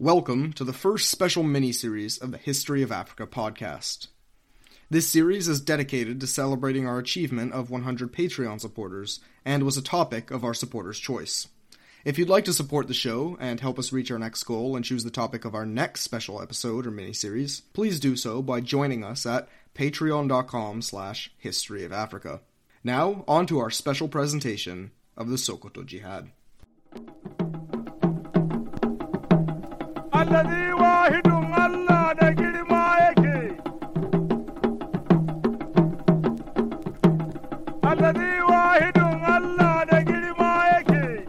Welcome to the first special mini-series of the History of Africa podcast. This series is dedicated to celebrating our achievement of 100 Patreon supporters and was a topic of our supporters' choice. If you'd like to support the show and help us reach our next goal and choose the topic of our next special episode or mini-series, please do so by joining us at patreon.com slash history of Africa. Now, on to our special presentation of the Sokoto Jihad.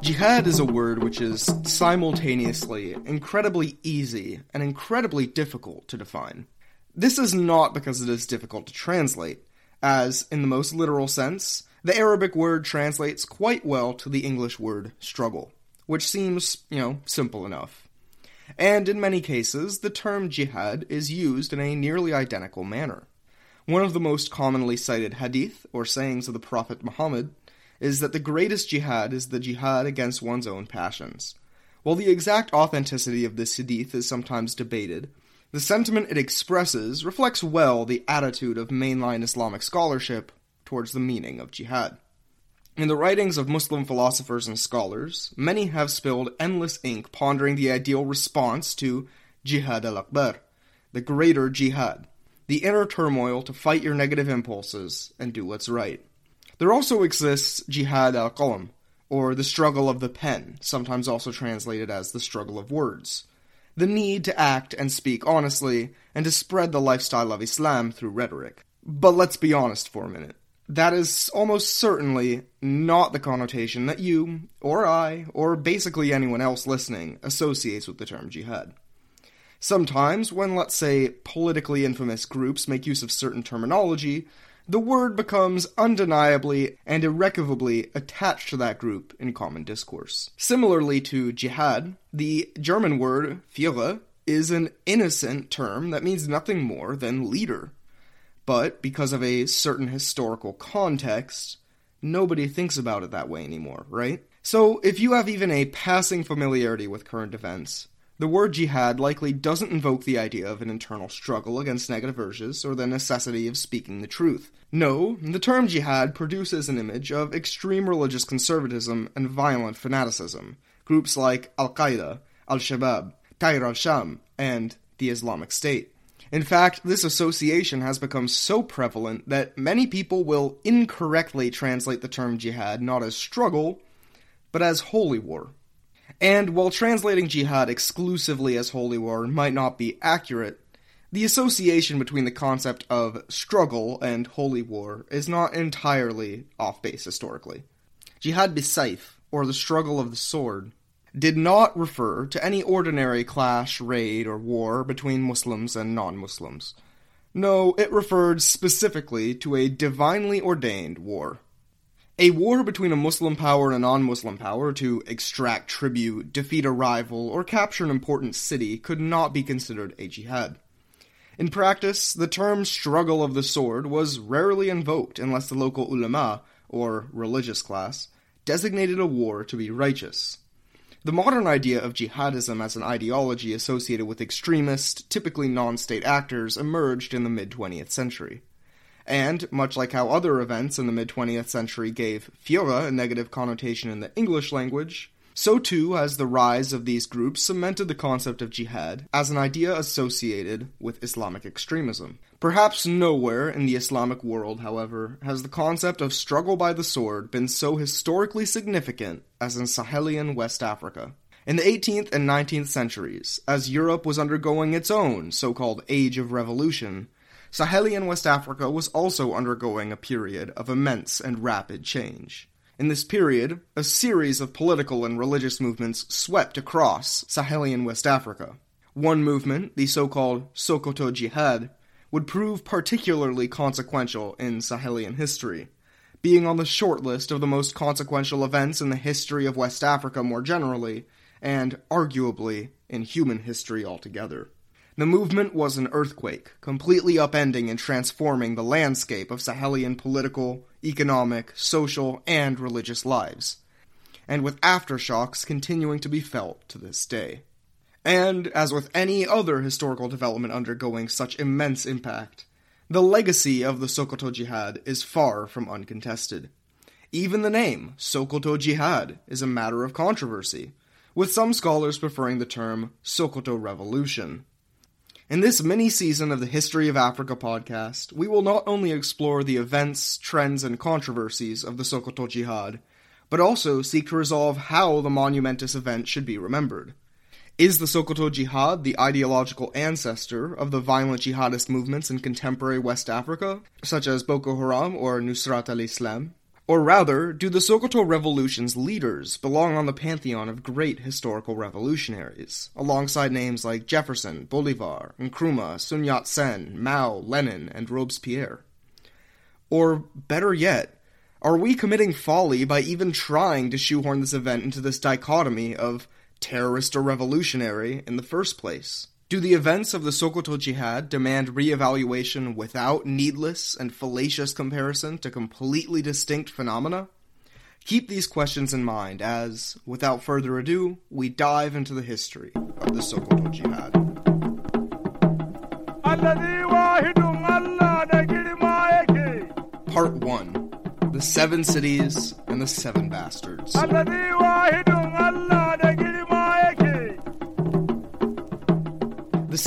Jihad is a word which is simultaneously incredibly easy and incredibly difficult to define. This is not because it is difficult to translate, as, in the most literal sense, the Arabic word translates quite well to the English word struggle, which seems, you know, simple enough. And in many cases, the term jihad is used in a nearly identical manner. One of the most commonly cited hadith, or sayings of the Prophet Muhammad, is that the greatest jihad is the jihad against one's own passions. While the exact authenticity of this hadith is sometimes debated, the sentiment it expresses reflects well the attitude of mainline Islamic scholarship towards the meaning of jihad. In the writings of Muslim philosophers and scholars, many have spilled endless ink pondering the ideal response to Jihad al Akbar, the greater jihad, the inner turmoil to fight your negative impulses and do what's right. There also exists Jihad al Qalam, or the struggle of the pen, sometimes also translated as the struggle of words. The need to act and speak honestly, and to spread the lifestyle of Islam through rhetoric. But let's be honest for a minute. That is almost certainly not the connotation that you, or I, or basically anyone else listening associates with the term jihad. Sometimes, when let's say politically infamous groups make use of certain terminology, the word becomes undeniably and irrevocably attached to that group in common discourse. Similarly to jihad, the German word Führer is an innocent term that means nothing more than leader. But because of a certain historical context, nobody thinks about it that way anymore, right? So if you have even a passing familiarity with current events, the word jihad likely doesn't invoke the idea of an internal struggle against negative urges or the necessity of speaking the truth. No, the term jihad produces an image of extreme religious conservatism and violent fanaticism. Groups like Al Qaeda, Al Shabaab, Tahrir al Sham, and the Islamic State. In fact, this association has become so prevalent that many people will incorrectly translate the term jihad not as struggle, but as holy war. And while translating jihad exclusively as holy war might not be accurate, the association between the concept of struggle and holy war is not entirely off base historically. Jihad bisayf, or the struggle of the sword, did not refer to any ordinary clash, raid, or war between Muslims and non Muslims. No, it referred specifically to a divinely ordained war. A war between a Muslim power and a non Muslim power to extract tribute, defeat a rival, or capture an important city could not be considered a jihad. In practice, the term struggle of the sword was rarely invoked unless the local ulama, or religious class, designated a war to be righteous. The modern idea of jihadism as an ideology associated with extremist, typically non state actors emerged in the mid 20th century. And, much like how other events in the mid 20th century gave Führer a negative connotation in the English language, so too has the rise of these groups cemented the concept of jihad as an idea associated with Islamic extremism. Perhaps nowhere in the Islamic world, however, has the concept of struggle by the sword been so historically significant as in Sahelian West Africa. In the 18th and 19th centuries, as Europe was undergoing its own so called Age of Revolution, Sahelian West Africa was also undergoing a period of immense and rapid change. In this period, a series of political and religious movements swept across Sahelian West Africa. One movement, the so called Sokoto Jihad, would prove particularly consequential in Sahelian history, being on the short list of the most consequential events in the history of West Africa more generally, and arguably in human history altogether. The movement was an earthquake, completely upending and transforming the landscape of Sahelian political, economic, social, and religious lives, and with aftershocks continuing to be felt to this day. And, as with any other historical development undergoing such immense impact, the legacy of the Sokoto Jihad is far from uncontested. Even the name, Sokoto Jihad, is a matter of controversy, with some scholars preferring the term Sokoto Revolution. In this mini season of the History of Africa podcast, we will not only explore the events, trends, and controversies of the Sokoto Jihad, but also seek to resolve how the monumentous event should be remembered. Is the Sokoto Jihad the ideological ancestor of the violent jihadist movements in contemporary West Africa, such as Boko Haram or Nusrat al Islam? Or rather, do the Sokoto Revolution's leaders belong on the pantheon of great historical revolutionaries, alongside names like Jefferson, Bolivar, Nkrumah, Sun Yat sen, Mao, Lenin, and Robespierre? Or, better yet, are we committing folly by even trying to shoehorn this event into this dichotomy of terrorist or revolutionary in the first place? Do the events of the Sokoto Jihad demand reevaluation without needless and fallacious comparison to completely distinct phenomena? Keep these questions in mind as, without further ado, we dive into the history of the Sokoto Jihad. Part 1 The Seven Cities and the Seven Bastards.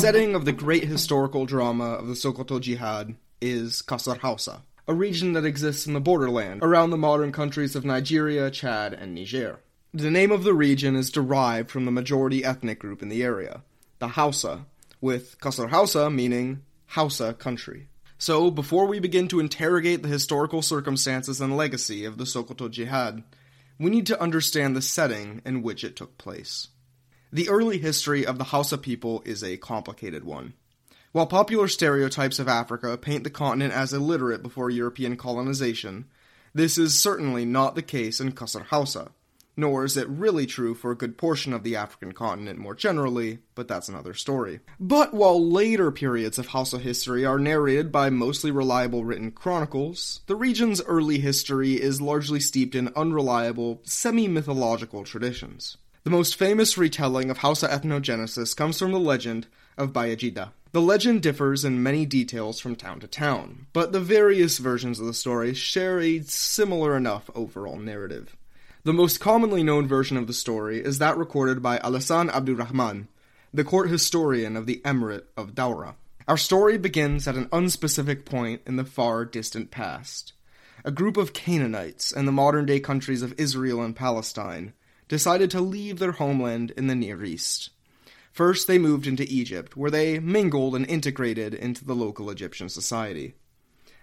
Setting of the great historical drama of the Sokoto Jihad is Kasar Hausa, a region that exists in the borderland around the modern countries of Nigeria, Chad, and Niger. The name of the region is derived from the majority ethnic group in the area, the Hausa, with Kasar Hausa meaning Hausa country. So, before we begin to interrogate the historical circumstances and legacy of the Sokoto Jihad, we need to understand the setting in which it took place. The early history of the Hausa people is a complicated one. While popular stereotypes of Africa paint the continent as illiterate before European colonization, this is certainly not the case in Kasar Hausa, nor is it really true for a good portion of the African continent more generally, but that's another story. But while later periods of Hausa history are narrated by mostly reliable written chronicles, the region's early history is largely steeped in unreliable, semi mythological traditions. The most famous retelling of Hausa ethnogenesis comes from the legend of Bayajida. The legend differs in many details from town to town, but the various versions of the story share a similar enough overall narrative. The most commonly known version of the story is that recorded by Alassane Abdurrahman, the court historian of the Emirate of Daura. Our story begins at an unspecific point in the far distant past. A group of Canaanites in the modern day countries of Israel and Palestine decided to leave their homeland in the Near East. First, they moved into Egypt, where they mingled and integrated into the local Egyptian society.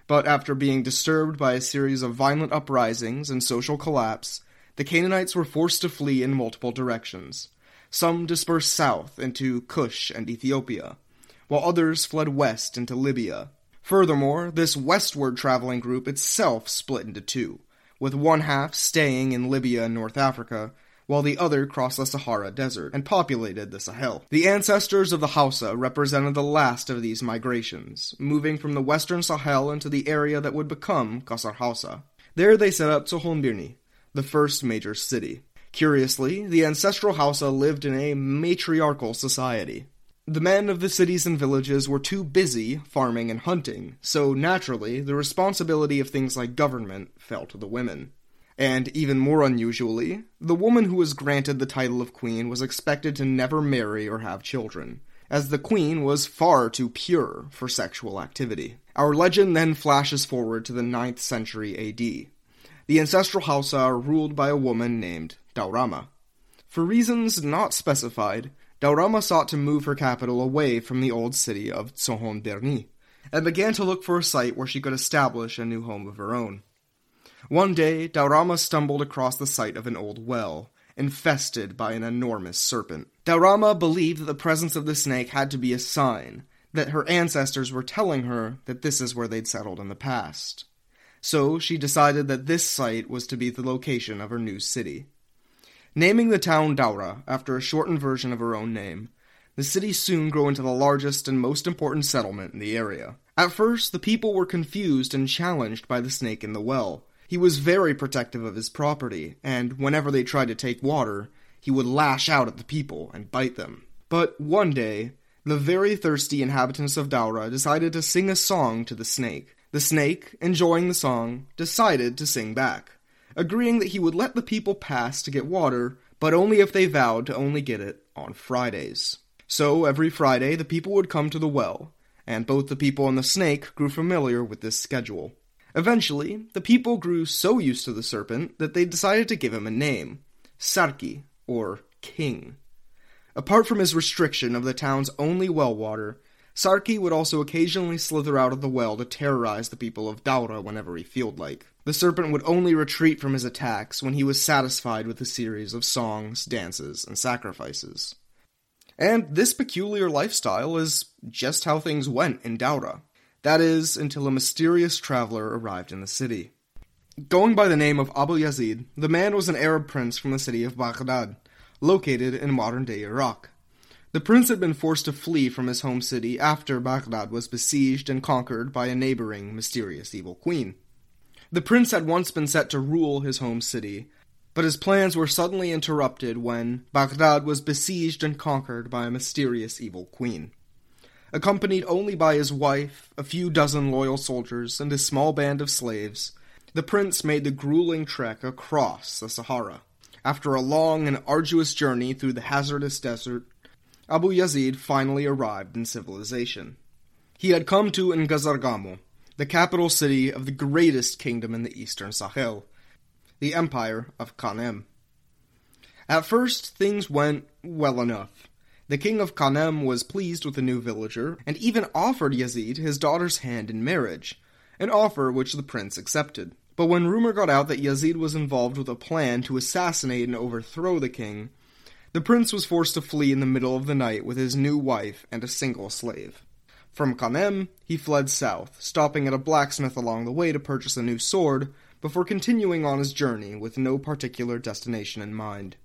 But after being disturbed by a series of violent uprisings and social collapse, the Canaanites were forced to flee in multiple directions. Some dispersed south into Cush and Ethiopia, while others fled west into Libya. Furthermore, this westward traveling group itself split into two, with one half staying in Libya and North Africa, while the other crossed the Sahara Desert and populated the Sahel. The ancestors of the Hausa represented the last of these migrations, moving from the western Sahel into the area that would become Kasar Hausa. There they set up Sohonbirni, the first major city. Curiously, the ancestral Hausa lived in a matriarchal society. The men of the cities and villages were too busy farming and hunting, so naturally, the responsibility of things like government fell to the women. And even more unusually, the woman who was granted the title of queen was expected to never marry or have children, as the queen was far too pure for sexual activity. Our legend then flashes forward to the 9th century AD. The ancestral Hausa are ruled by a woman named Daurama. For reasons not specified, Daurama sought to move her capital away from the old city of Sohon Birni, and began to look for a site where she could establish a new home of her own. One day, Daurama stumbled across the site of an old well, infested by an enormous serpent. Daurama believed that the presence of the snake had to be a sign, that her ancestors were telling her that this is where they'd settled in the past. So she decided that this site was to be the location of her new city. Naming the town Daura after a shortened version of her own name, the city soon grew into the largest and most important settlement in the area. At first, the people were confused and challenged by the snake in the well. He was very protective of his property, and whenever they tried to take water, he would lash out at the people and bite them. But one day, the very thirsty inhabitants of Daura decided to sing a song to the snake. The snake, enjoying the song, decided to sing back, agreeing that he would let the people pass to get water, but only if they vowed to only get it on Fridays. So every Friday the people would come to the well, and both the people and the snake grew familiar with this schedule. Eventually, the people grew so used to the serpent that they decided to give him a name Sarki, or King. Apart from his restriction of the town's only well water, Sarki would also occasionally slither out of the well to terrorize the people of Daura whenever he felt like. The serpent would only retreat from his attacks when he was satisfied with a series of songs, dances, and sacrifices. And this peculiar lifestyle is just how things went in Daura. That is, until a mysterious traveler arrived in the city. Going by the name of Abu Yazid, the man was an Arab prince from the city of Baghdad, located in modern day Iraq. The prince had been forced to flee from his home city after Baghdad was besieged and conquered by a neighboring mysterious evil queen. The prince had once been set to rule his home city, but his plans were suddenly interrupted when Baghdad was besieged and conquered by a mysterious evil queen. Accompanied only by his wife, a few dozen loyal soldiers, and a small band of slaves, the prince made the grueling trek across the Sahara. After a long and arduous journey through the hazardous desert, Abu Yazid finally arrived in civilization. He had come to Ngazargamo, the capital city of the greatest kingdom in the eastern Sahel, the Empire of Kanem. At first, things went well enough. The king of Kanem was pleased with the new villager, and even offered Yazid his daughter's hand in marriage, an offer which the prince accepted. But when rumor got out that Yazid was involved with a plan to assassinate and overthrow the king, the prince was forced to flee in the middle of the night with his new wife and a single slave. From Kanem, he fled south, stopping at a blacksmith along the way to purchase a new sword, before continuing on his journey with no particular destination in mind.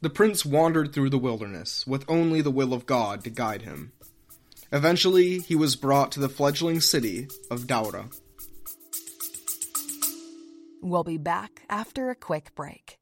The prince wandered through the wilderness, with only the will of God to guide him. Eventually, he was brought to the fledgling city of Daura. We'll be back after a quick break.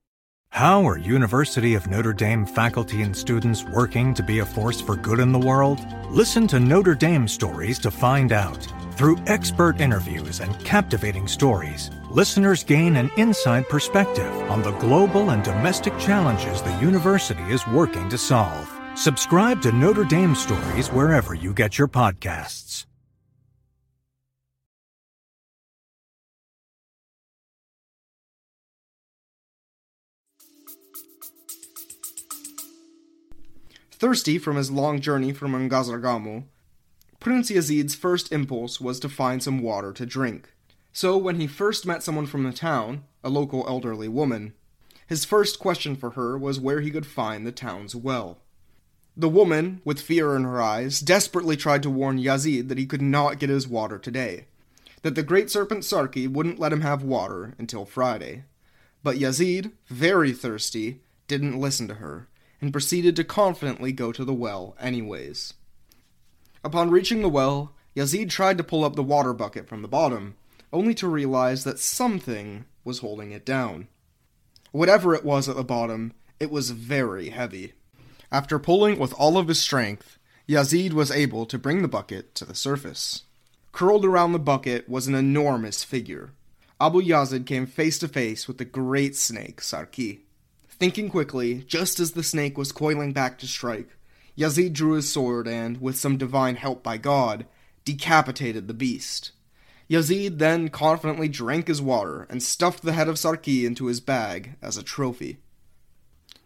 How are University of Notre Dame faculty and students working to be a force for good in the world? Listen to Notre Dame stories to find out. Through expert interviews and captivating stories, listeners gain an inside perspective on the global and domestic challenges the university is working to solve. Subscribe to Notre Dame Stories wherever you get your podcasts. Thirsty from his long journey from Ngazargamo, Prince Yazid's first impulse was to find some water to drink. So, when he first met someone from the town, a local elderly woman, his first question for her was where he could find the town's well. The woman, with fear in her eyes, desperately tried to warn Yazid that he could not get his water today, that the great serpent Sarki wouldn't let him have water until Friday. But Yazid, very thirsty, didn't listen to her, and proceeded to confidently go to the well anyways. Upon reaching the well, Yazid tried to pull up the water bucket from the bottom, only to realize that something was holding it down. Whatever it was at the bottom, it was very heavy. After pulling with all of his strength, Yazid was able to bring the bucket to the surface. Curled around the bucket was an enormous figure. Abu Yazid came face to face with the great snake, Sarki. Thinking quickly, just as the snake was coiling back to strike, Yazid drew his sword and, with some divine help by God, decapitated the beast. Yazid then confidently drank his water and stuffed the head of Sarki into his bag as a trophy.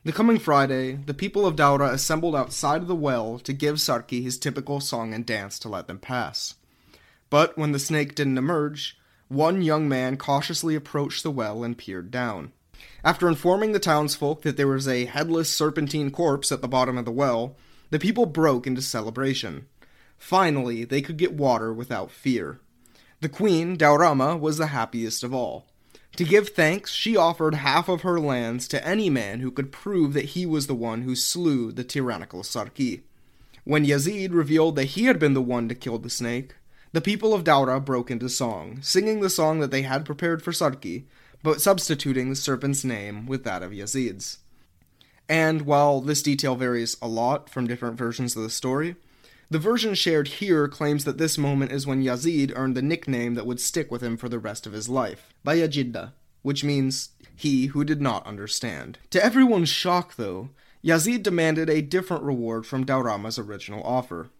The coming Friday, the people of Daura assembled outside of the well to give Sarki his typical song and dance to let them pass. But when the snake didn't emerge, one young man cautiously approached the well and peered down. After informing the townsfolk that there was a headless serpentine corpse at the bottom of the well, the people broke into celebration. Finally, they could get water without fear. The queen, Daurama, was the happiest of all. To give thanks, she offered half of her lands to any man who could prove that he was the one who slew the tyrannical Sarki. When Yazid revealed that he had been the one to kill the snake, the people of Daura broke into song, singing the song that they had prepared for Sarki, but substituting the serpent's name with that of Yazid's. And while this detail varies a lot from different versions of the story, the version shared here claims that this moment is when Yazid earned the nickname that would stick with him for the rest of his life, Bayajidda, which means he who did not understand. To everyone's shock, though, Yazid demanded a different reward from Daurama's original offer.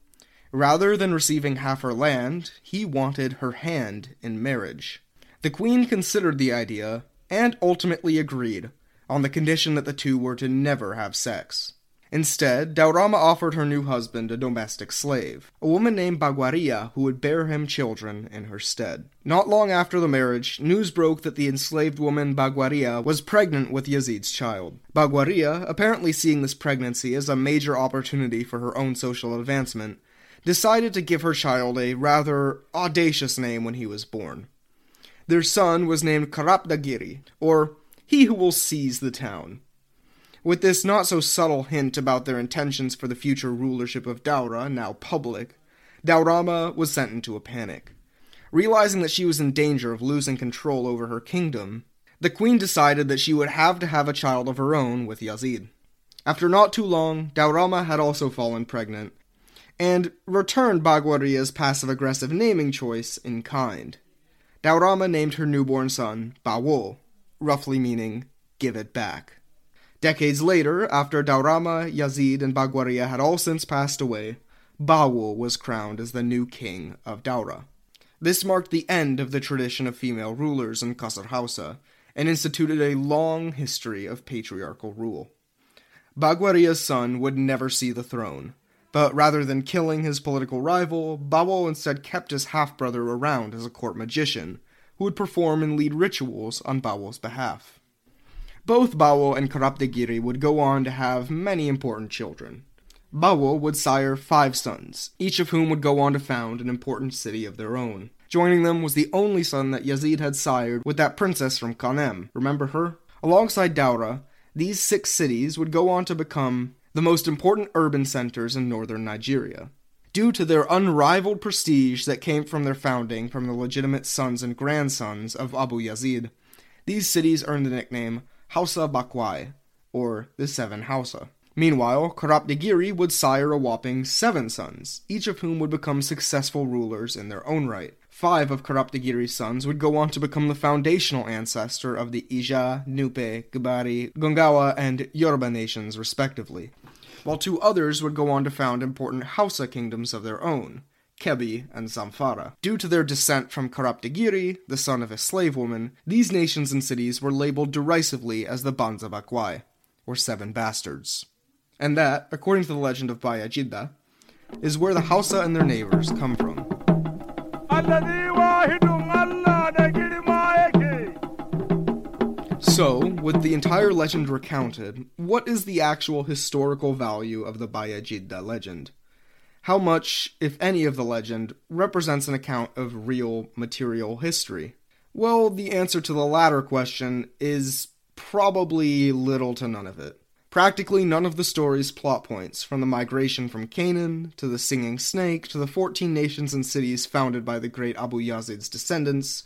Rather than receiving half her land, he wanted her hand in marriage. The queen considered the idea and ultimately agreed, on the condition that the two were to never have sex. Instead, Daurama offered her new husband a domestic slave, a woman named Baguaria who would bear him children in her stead. Not long after the marriage, news broke that the enslaved woman Baguaria was pregnant with Yazid's child. Baguaria, apparently seeing this pregnancy as a major opportunity for her own social advancement, decided to give her child a rather audacious name when he was born. Their son was named Karapdagiri, or He Who Will Seize the Town. With this not so subtle hint about their intentions for the future rulership of Daura, now public, Daurama was sent into a panic. Realizing that she was in danger of losing control over her kingdom, the queen decided that she would have to have a child of her own with Yazid. After not too long, Daurama had also fallen pregnant, and returned Baguaria's passive aggressive naming choice in kind. Daurama named her newborn son Bawo, roughly meaning give it back. Decades later, after Daurama, Yazid, and Baguaria had all since passed away, Bawo was crowned as the new king of Daura. This marked the end of the tradition of female rulers in Kasar Hausa and instituted a long history of patriarchal rule. Baguaria's son would never see the throne, but rather than killing his political rival, Bawo instead kept his half brother around as a court magician, who would perform and lead rituals on Bawo's behalf. Both Bawo and Karapdegiri would go on to have many important children. Bawo would sire five sons, each of whom would go on to found an important city of their own. Joining them was the only son that Yazid had sired with that princess from Kanem. Remember her? Alongside Daura, these six cities would go on to become the most important urban centers in northern Nigeria. Due to their unrivaled prestige that came from their founding from the legitimate sons and grandsons of Abu Yazid, these cities earned the nickname Hausa Bakwai, or the Seven Hausa. Meanwhile, Karapdegiri would sire a whopping seven sons, each of whom would become successful rulers in their own right. Five of Karapdegiri's sons would go on to become the foundational ancestor of the Ija, Nupe, Gbari, Gongawa, and Yoruba nations, respectively, while two others would go on to found important Hausa kingdoms of their own. Kebbi, and Zamfara. Due to their descent from Karapdegiri, the son of a slave woman, these nations and cities were labeled derisively as the Banza Bakwai, or Seven Bastards. And that, according to the legend of Bayajidda, is where the Hausa and their neighbors come from. With the entire legend recounted, what is the actual historical value of the Bayajidda legend? how much, if any, of the legend represents an account of real material history? Well, the answer to the latter question is probably little to none of it. Practically none of the story's plot points, from the migration from Canaan, to the singing snake, to the 14 nations and cities founded by the great Abu Yazid's descendants,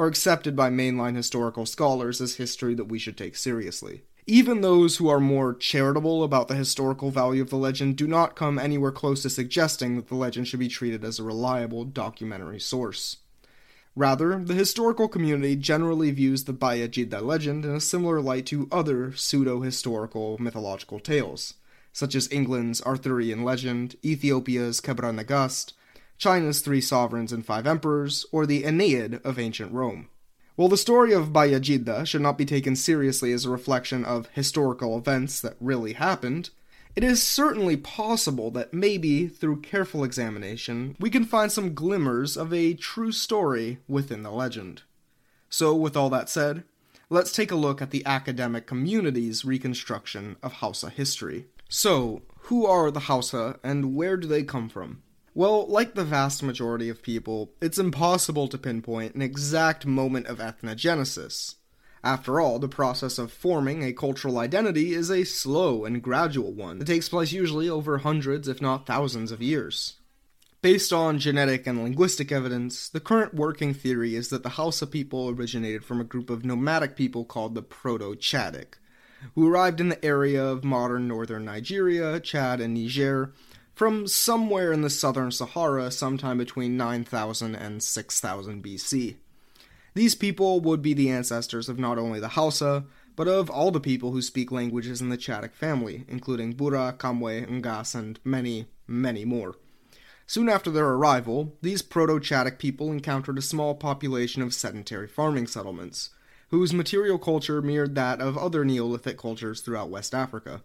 are accepted by mainline historical scholars as history that we should take seriously. Even those who are more charitable about the historical value of the legend do not come anywhere close to suggesting that the legend should be treated as a reliable documentary source. Rather, the historical community generally views the Bayajidda legend in a similar light to other pseudo historical mythological tales, such as England's Arthurian legend, Ethiopia's Kebra Nagast, China's Three Sovereigns and Five Emperors, or the Aeneid of ancient Rome. While the story of Bayajidda should not be taken seriously as a reflection of historical events that really happened, it is certainly possible that maybe, through careful examination, we can find some glimmers of a true story within the legend. So, with all that said, let's take a look at the academic community's reconstruction of Hausa history. So, who are the Hausa and where do they come from? Well, like the vast majority of people, it's impossible to pinpoint an exact moment of ethnogenesis. After all, the process of forming a cultural identity is a slow and gradual one that takes place usually over hundreds, if not thousands, of years. Based on genetic and linguistic evidence, the current working theory is that the Hausa people originated from a group of nomadic people called the Proto Chadic, who arrived in the area of modern northern Nigeria, Chad, and Niger from somewhere in the southern Sahara sometime between 9000 and 6000 BC. These people would be the ancestors of not only the Hausa, but of all the people who speak languages in the Chadic family, including Bura, Kamwe, Ngas, and many, many more. Soon after their arrival, these Proto Chadic people encountered a small population of sedentary farming settlements, whose material culture mirrored that of other Neolithic cultures throughout West Africa.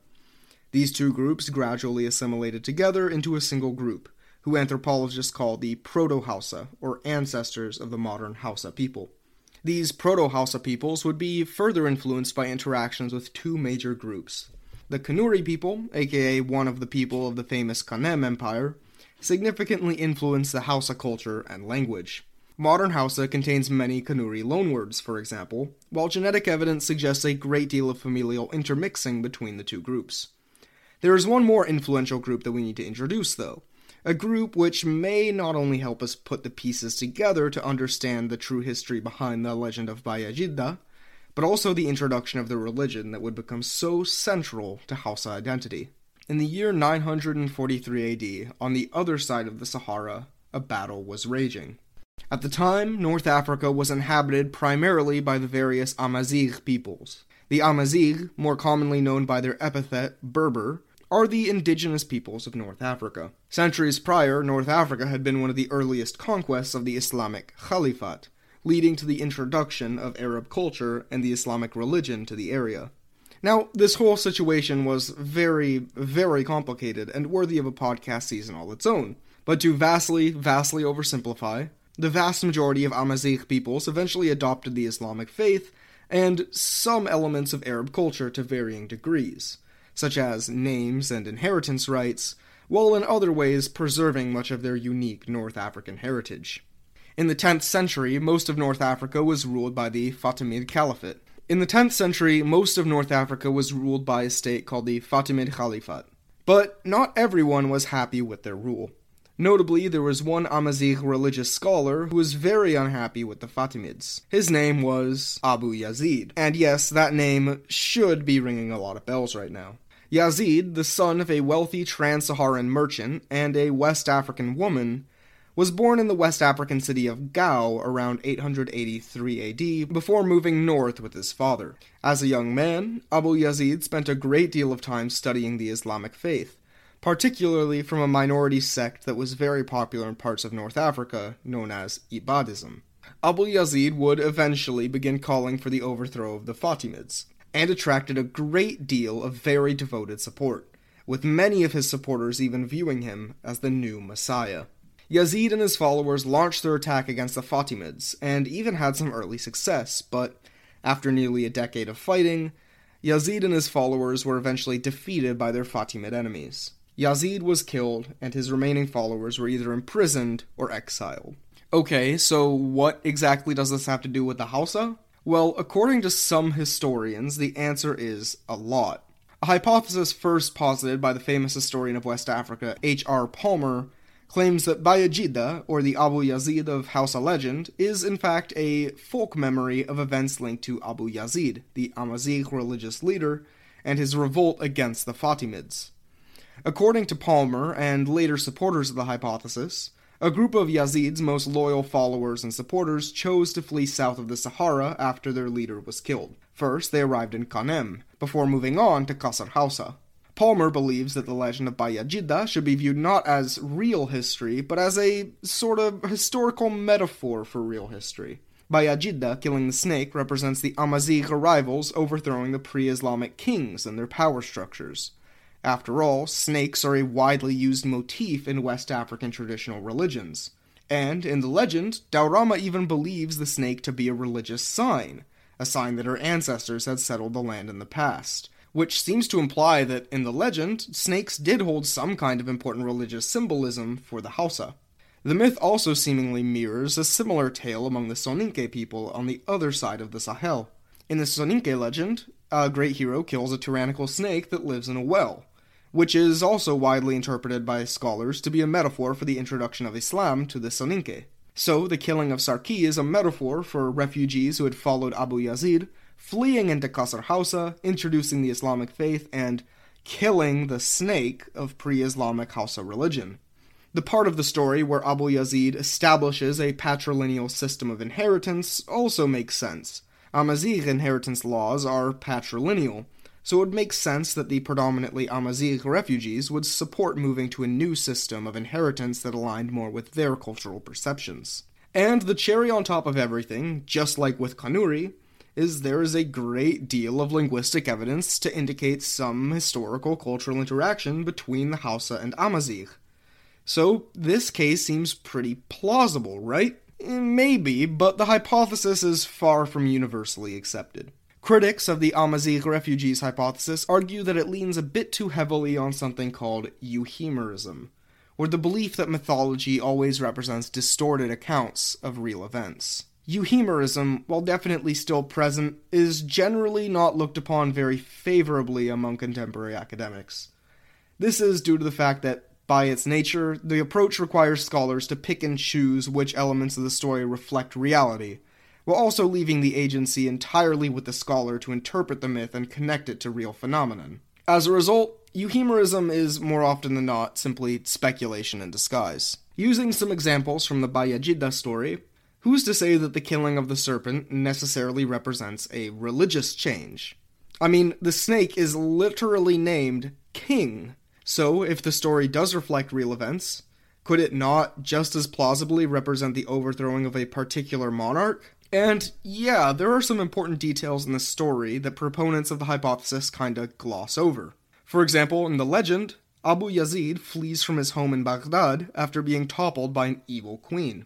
These two groups gradually assimilated together into a single group, who anthropologists call the Proto Hausa, or ancestors of the modern Hausa people. These Proto Hausa peoples would be further influenced by interactions with two major groups. The Kanuri people, aka one of the people of the famous Kanem Empire, significantly influenced the Hausa culture and language. Modern Hausa contains many Kanuri loanwords, for example, while genetic evidence suggests a great deal of familial intermixing between the two groups. There is one more influential group that we need to introduce, though, a group which may not only help us put the pieces together to understand the true history behind the legend of Bayajidda, but also the introduction of the religion that would become so central to Hausa identity. In the year 943 AD, on the other side of the Sahara, a battle was raging. At the time, North Africa was inhabited primarily by the various Amazigh peoples. The Amazigh, more commonly known by their epithet Berber, are the indigenous peoples of North Africa. Centuries prior, North Africa had been one of the earliest conquests of the Islamic Caliphate, leading to the introduction of Arab culture and the Islamic religion to the area. Now, this whole situation was very, very complicated and worthy of a podcast season all its own. But to vastly, vastly oversimplify, the vast majority of Amazigh peoples eventually adopted the Islamic faith and some elements of Arab culture to varying degrees such as names and inheritance rights, while in other ways preserving much of their unique North African heritage. In the 10th century, most of North Africa was ruled by the Fatimid Caliphate. In the 10th century, most of North Africa was ruled by a state called the Fatimid Caliphate. But not everyone was happy with their rule. Notably, there was one Amazigh religious scholar who was very unhappy with the Fatimids. His name was Abu Yazid. And yes, that name should be ringing a lot of bells right now. Yazid, the son of a wealthy trans Saharan merchant and a West African woman, was born in the West African city of Gao around 883 AD before moving north with his father. As a young man, Abu Yazid spent a great deal of time studying the Islamic faith, particularly from a minority sect that was very popular in parts of North Africa known as Ibadism. Abu Yazid would eventually begin calling for the overthrow of the Fatimids, and attracted a great deal of very devoted support, with many of his supporters even viewing him as the new Messiah. Yazid and his followers launched their attack against the Fatimids, and even had some early success, but after nearly a decade of fighting, Yazid and his followers were eventually defeated by their Fatimid enemies. Yazid was killed, and his remaining followers were either imprisoned or exiled. Okay, so what exactly does this have to do with the Hausa? Well, according to some historians, the answer is a lot. A hypothesis first posited by the famous historian of West Africa, H.R. Palmer, claims that Bayajida, or the Abu Yazid of Hausa legend, is in fact a folk memory of events linked to Abu Yazid, the Amazigh religious leader, and his revolt against the Fatimids. According to Palmer and later supporters of the hypothesis, a group of Yazid's most loyal followers and supporters chose to flee south of the Sahara after their leader was killed. First, they arrived in Kanem, before moving on to Kasar Hausa. Palmer believes that the legend of Bayajidda should be viewed not as real history, but as a sort of historical metaphor for real history. Bayajidda, killing the snake, represents the Amazigh arrivals overthrowing the pre Islamic kings and their power structures. After all, snakes are a widely used motif in West African traditional religions. And, in the legend, Daurama even believes the snake to be a religious sign, a sign that her ancestors had settled the land in the past. Which seems to imply that, in the legend, snakes did hold some kind of important religious symbolism for the Hausa. The myth also seemingly mirrors a similar tale among the Soninke people on the other side of the Sahel. In the Soninke legend, a great hero kills a tyrannical snake that lives in a well which is also widely interpreted by scholars to be a metaphor for the introduction of Islam to the Soninke. So, the killing of Sarki is a metaphor for refugees who had followed Abu Yazid fleeing into Kasar Hausa, introducing the Islamic faith, and killing the snake of pre Islamic Hausa religion. The part of the story where Abu Yazid establishes a patrilineal system of inheritance also makes sense. Amazigh inheritance laws are patrilineal, so it would make sense that the predominantly Amazigh refugees would support moving to a new system of inheritance that aligned more with their cultural perceptions. And the cherry on top of everything, just like with Kanuri, is there is a great deal of linguistic evidence to indicate some historical cultural interaction between the Hausa and Amazigh. So, this case seems pretty plausible, right? Maybe, but the hypothesis is far from universally accepted. Critics of the Amazigh refugees hypothesis argue that it leans a bit too heavily on something called euhemerism, or the belief that mythology always represents distorted accounts of real events. Euhemerism, while definitely still present, is generally not looked upon very favorably among contemporary academics. This is due to the fact that, by its nature, the approach requires scholars to pick and choose which elements of the story reflect reality, while also leaving the agency entirely with the scholar to interpret the myth and connect it to real phenomenon. As a result, Euhemerism is more often than not simply speculation in disguise. Using some examples from the Bayajidda story, who's to say that the killing of the serpent necessarily represents a religious change? I mean, the snake is literally named King. So, if the story does reflect real events, could it not just as plausibly represent the overthrowing of a particular monarch? And yeah, there are some important details in the story that proponents of the hypothesis kinda gloss over. For example, in the legend, Abu Yazid flees from his home in Baghdad after being toppled by an evil queen.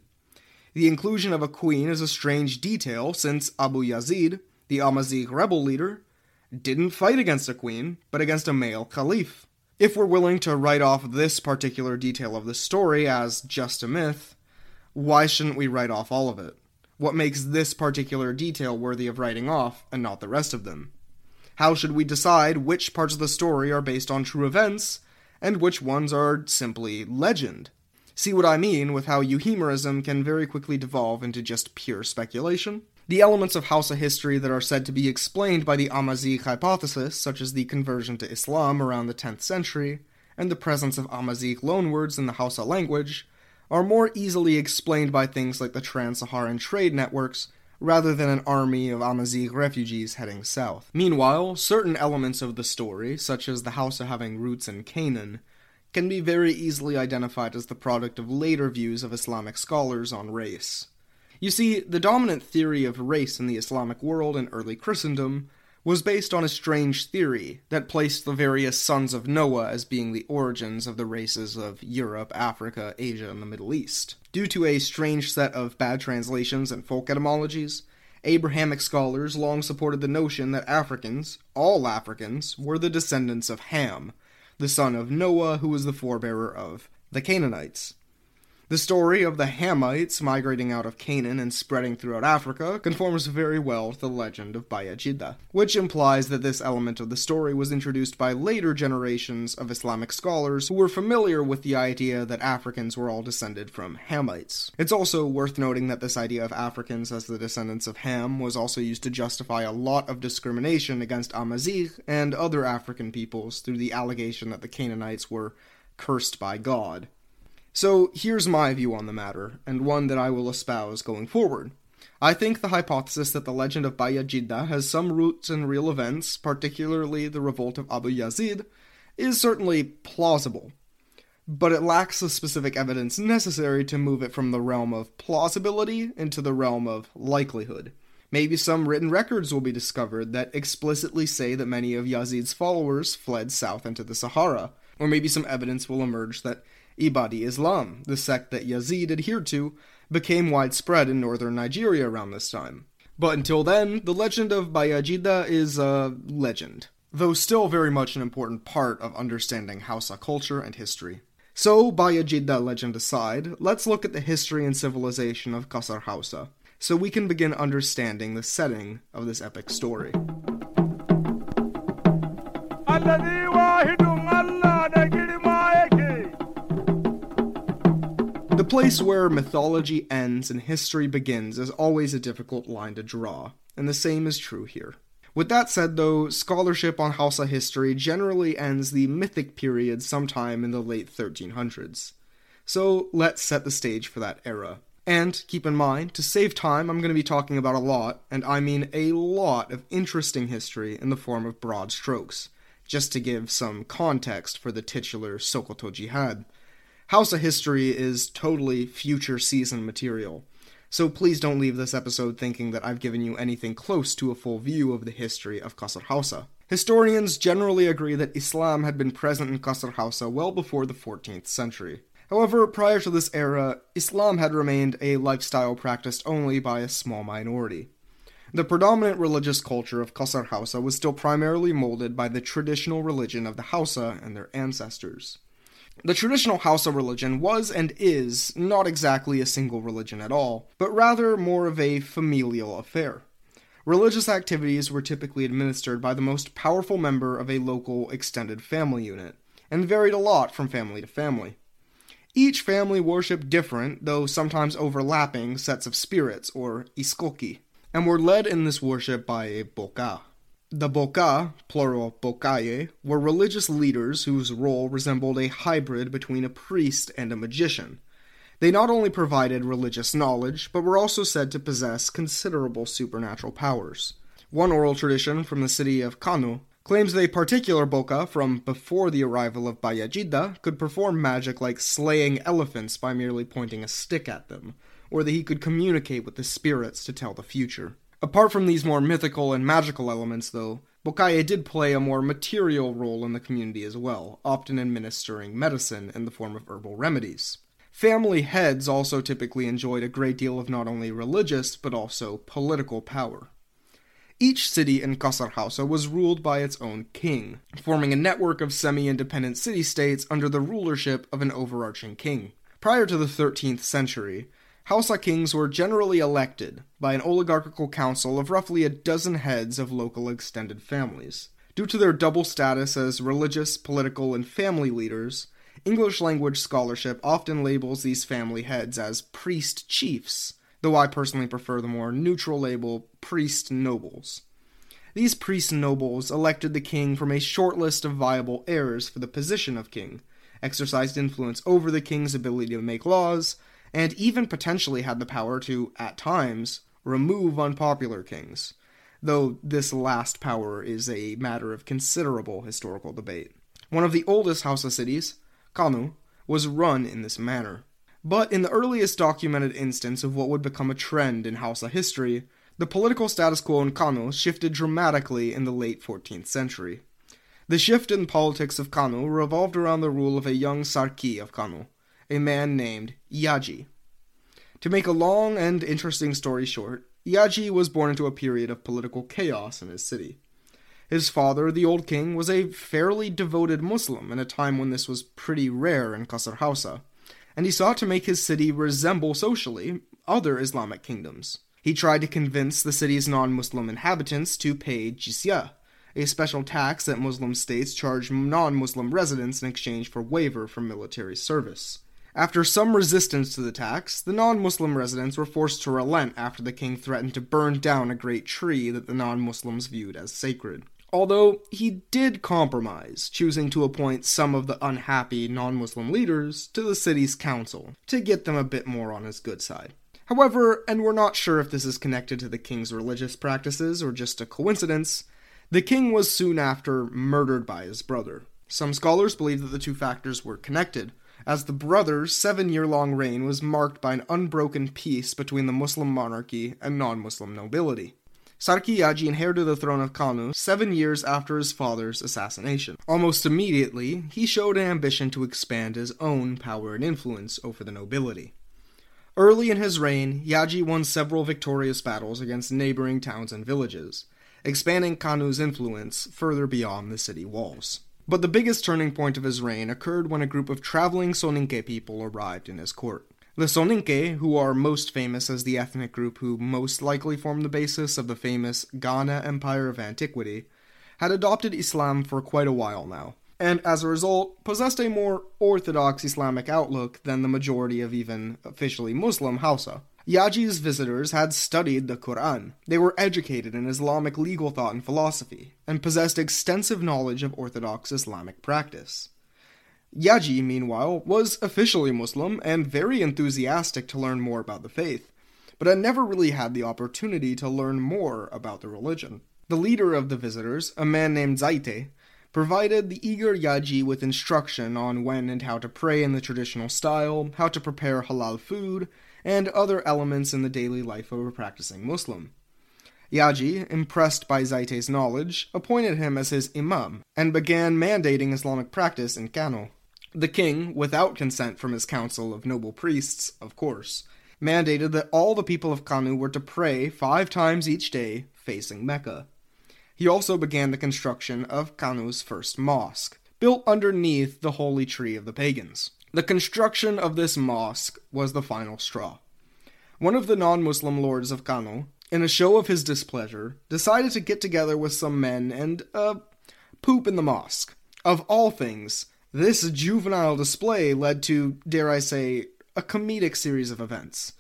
The inclusion of a queen is a strange detail since Abu Yazid, the Amazigh rebel leader, didn't fight against a queen, but against a male caliph. If we're willing to write off this particular detail of the story as just a myth, why shouldn't we write off all of it? What makes this particular detail worthy of writing off and not the rest of them? How should we decide which parts of the story are based on true events and which ones are simply legend? See what I mean with how euhemerism can very quickly devolve into just pure speculation? The elements of Hausa history that are said to be explained by the Amazigh hypothesis, such as the conversion to Islam around the 10th century, and the presence of Amazigh loanwords in the Hausa language, are more easily explained by things like the Trans Saharan trade networks rather than an army of Amazigh refugees heading south. Meanwhile, certain elements of the story, such as the Hausa having roots in Canaan, can be very easily identified as the product of later views of Islamic scholars on race. You see, the dominant theory of race in the Islamic world in early Christendom was based on a strange theory that placed the various sons of Noah as being the origins of the races of Europe, Africa, Asia, and the Middle East. Due to a strange set of bad translations and folk etymologies, Abrahamic scholars long supported the notion that Africans, all Africans, were the descendants of Ham, the son of Noah, who was the forebearer of the Canaanites. The story of the Hamites migrating out of Canaan and spreading throughout Africa conforms very well to the legend of Bayajidda, which implies that this element of the story was introduced by later generations of Islamic scholars who were familiar with the idea that Africans were all descended from Hamites. It's also worth noting that this idea of Africans as the descendants of Ham was also used to justify a lot of discrimination against Amazigh and other African peoples through the allegation that the Canaanites were cursed by God. So here's my view on the matter, and one that I will espouse going forward. I think the hypothesis that the legend of Bayajidda has some roots in real events, particularly the revolt of Abu Yazid, is certainly plausible. But it lacks the specific evidence necessary to move it from the realm of plausibility into the realm of likelihood. Maybe some written records will be discovered that explicitly say that many of Yazid's followers fled south into the Sahara, or maybe some evidence will emerge that Ibadi Islam, the sect that Yazid adhered to, became widespread in northern Nigeria around this time. But until then, the legend of Bayajida is a legend, though still very much an important part of understanding Hausa culture and history. So, Bayajida legend aside, let's look at the history and civilization of Kasar Hausa, so we can begin understanding the setting of this epic story. Place where mythology ends and history begins is always a difficult line to draw, and the same is true here. With that said, though, scholarship on Hausa history generally ends the mythic period sometime in the late 1300s. So let's set the stage for that era. And keep in mind, to save time, I'm going to be talking about a lot, and I mean a lot of interesting history in the form of broad strokes, just to give some context for the titular Sokoto Jihad. Hausa history is totally future season material, so please don't leave this episode thinking that I've given you anything close to a full view of the history of Kasar Hausa. Historians generally agree that Islam had been present in Kasar Hausa well before the 14th century. However, prior to this era, Islam had remained a lifestyle practiced only by a small minority. The predominant religious culture of Kasar Hausa was still primarily molded by the traditional religion of the Hausa and their ancestors. The traditional Hausa religion was and is not exactly a single religion at all, but rather more of a familial affair. Religious activities were typically administered by the most powerful member of a local extended family unit, and varied a lot from family to family. Each family worshipped different, though sometimes overlapping, sets of spirits, or iskoki, and were led in this worship by a boka. The Boka, plural Bokaye, were religious leaders whose role resembled a hybrid between a priest and a magician. They not only provided religious knowledge, but were also said to possess considerable supernatural powers. One oral tradition from the city of Kano claims that a particular Boka from before the arrival of Bayajidda could perform magic like slaying elephants by merely pointing a stick at them, or that he could communicate with the spirits to tell the future. Apart from these more mythical and magical elements, though, Bokaye did play a more material role in the community as well, often administering medicine in the form of herbal remedies. Family heads also typically enjoyed a great deal of not only religious but also political power. Each city in Kasar Hausa was ruled by its own king, forming a network of semi independent city states under the rulership of an overarching king. Prior to the 13th century, Hausa kings were generally elected by an oligarchical council of roughly a dozen heads of local extended families. Due to their double status as religious, political, and family leaders, English language scholarship often labels these family heads as priest chiefs, though I personally prefer the more neutral label priest nobles. These priest nobles elected the king from a short list of viable heirs for the position of king, exercised influence over the king's ability to make laws, and even potentially had the power to, at times, remove unpopular kings, though this last power is a matter of considerable historical debate. One of the oldest Hausa cities, Kano, was run in this manner. But in the earliest documented instance of what would become a trend in Hausa history, the political status quo in Kano shifted dramatically in the late 14th century. The shift in politics of Kano revolved around the rule of a young Sarki of Kano, a man named Yaji. To make a long and interesting story short, Yaji was born into a period of political chaos in his city. His father, the old king, was a fairly devoted Muslim in a time when this was pretty rare in Kasar Hausa, and he sought to make his city resemble socially other Islamic kingdoms. He tried to convince the city's non Muslim inhabitants to pay jizya, a special tax that Muslim states charge non Muslim residents in exchange for waiver from military service. After some resistance to the tax, the non Muslim residents were forced to relent after the king threatened to burn down a great tree that the non Muslims viewed as sacred. Although he did compromise, choosing to appoint some of the unhappy non Muslim leaders to the city's council to get them a bit more on his good side. However, and we're not sure if this is connected to the king's religious practices or just a coincidence, the king was soon after murdered by his brother. Some scholars believe that the two factors were connected, as the brothers' seven year long reign was marked by an unbroken peace between the Muslim monarchy and non Muslim nobility. Sarki Yaji inherited the throne of Kano seven years after his father's assassination. Almost immediately, he showed an ambition to expand his own power and influence over the nobility. Early in his reign, Yaji won several victorious battles against neighboring towns and villages, expanding Kano's influence further beyond the city walls. But the biggest turning point of his reign occurred when a group of traveling Soninke people arrived in his court. The Soninke, who are most famous as the ethnic group who most likely formed the basis of the famous Ghana Empire of Antiquity, had adopted Islam for quite a while now, and as a result, possessed a more orthodox Islamic outlook than the majority of even officially Muslim Hausa. Yaji's visitors had studied the Quran. They were educated in Islamic legal thought and philosophy, and possessed extensive knowledge of Orthodox Islamic practice. Yaji, meanwhile, was officially Muslim and very enthusiastic to learn more about the faith, but had never really had the opportunity to learn more about the religion. The leader of the visitors, a man named Zaite, provided the eager Yaji with instruction on when and how to pray in the traditional style, how to prepare halal food, and other elements in the daily life of a practicing Muslim. Yaji, impressed by Zaite's knowledge, appointed him as his imam and began mandating Islamic practice in Kano. The king, without consent from his council of noble priests, of course, mandated that all the people of Kano were to pray five times each day facing Mecca. He also began the construction of Kano's first mosque, built underneath the holy tree of the pagans. The construction of this mosque was the final straw. One of the non Muslim lords of Kano, in a show of his displeasure, decided to get together with some men and, uh, poop in the mosque. Of all things, this juvenile display led to, dare I say, a comedic series of events.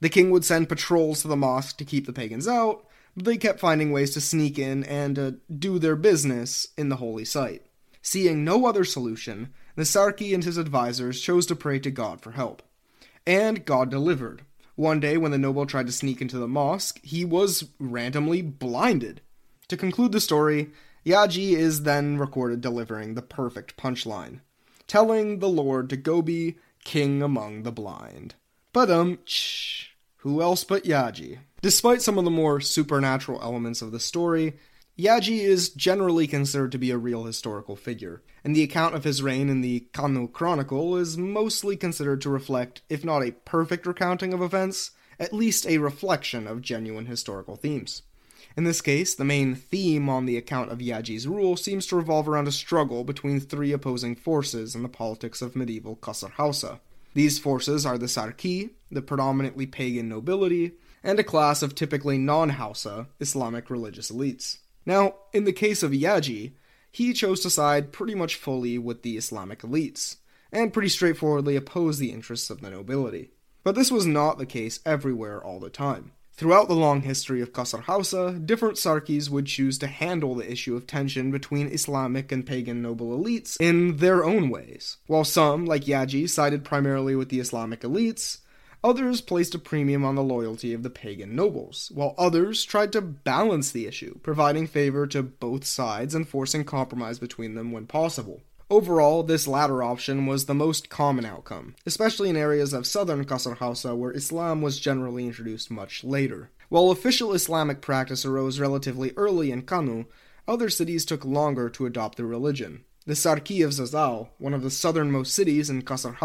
The king would send patrols to the mosque to keep the pagans out, but they kept finding ways to sneak in and uh, do their business in the holy site. Seeing no other solution, the and his advisors chose to pray to God for help. And God delivered. One day, when the noble tried to sneak into the mosque, he was randomly blinded. To conclude the story, Yaji is then recorded delivering the perfect punchline, telling the Lord to go be king among the blind. But um, who else but Yaji? Despite some of the more supernatural elements of the story, Yaji is generally considered to be a real historical figure, and the account of his reign in the Kano Chronicle is mostly considered to reflect, if not a perfect recounting of events, at least a reflection of genuine historical themes. In this case, the main theme on the account of Yaji's rule seems to revolve around a struggle between three opposing forces in the politics of medieval Kasar Hausa. These forces are the Sarki, the predominantly pagan nobility, and a class of typically non Hausa Islamic religious elites. Now, in the case of Yaji, he chose to side pretty much fully with the Islamic elites, and pretty straightforwardly opposed the interests of the nobility. But this was not the case everywhere all the time. Throughout the long history of Kasar Hausa, different Sarkis would choose to handle the issue of tension between Islamic and pagan noble elites in their own ways. While some, like Yaji, sided primarily with the Islamic elites, Others placed a premium on the loyalty of the pagan nobles, while others tried to balance the issue, providing favor to both sides and forcing compromise between them when possible. Overall, this latter option was the most common outcome, especially in areas of southern Kasar where Islam was generally introduced much later. While official Islamic practice arose relatively early in Kano, other cities took longer to adopt the religion. The Sarki of Zazzau, one of the southernmost cities in Kasar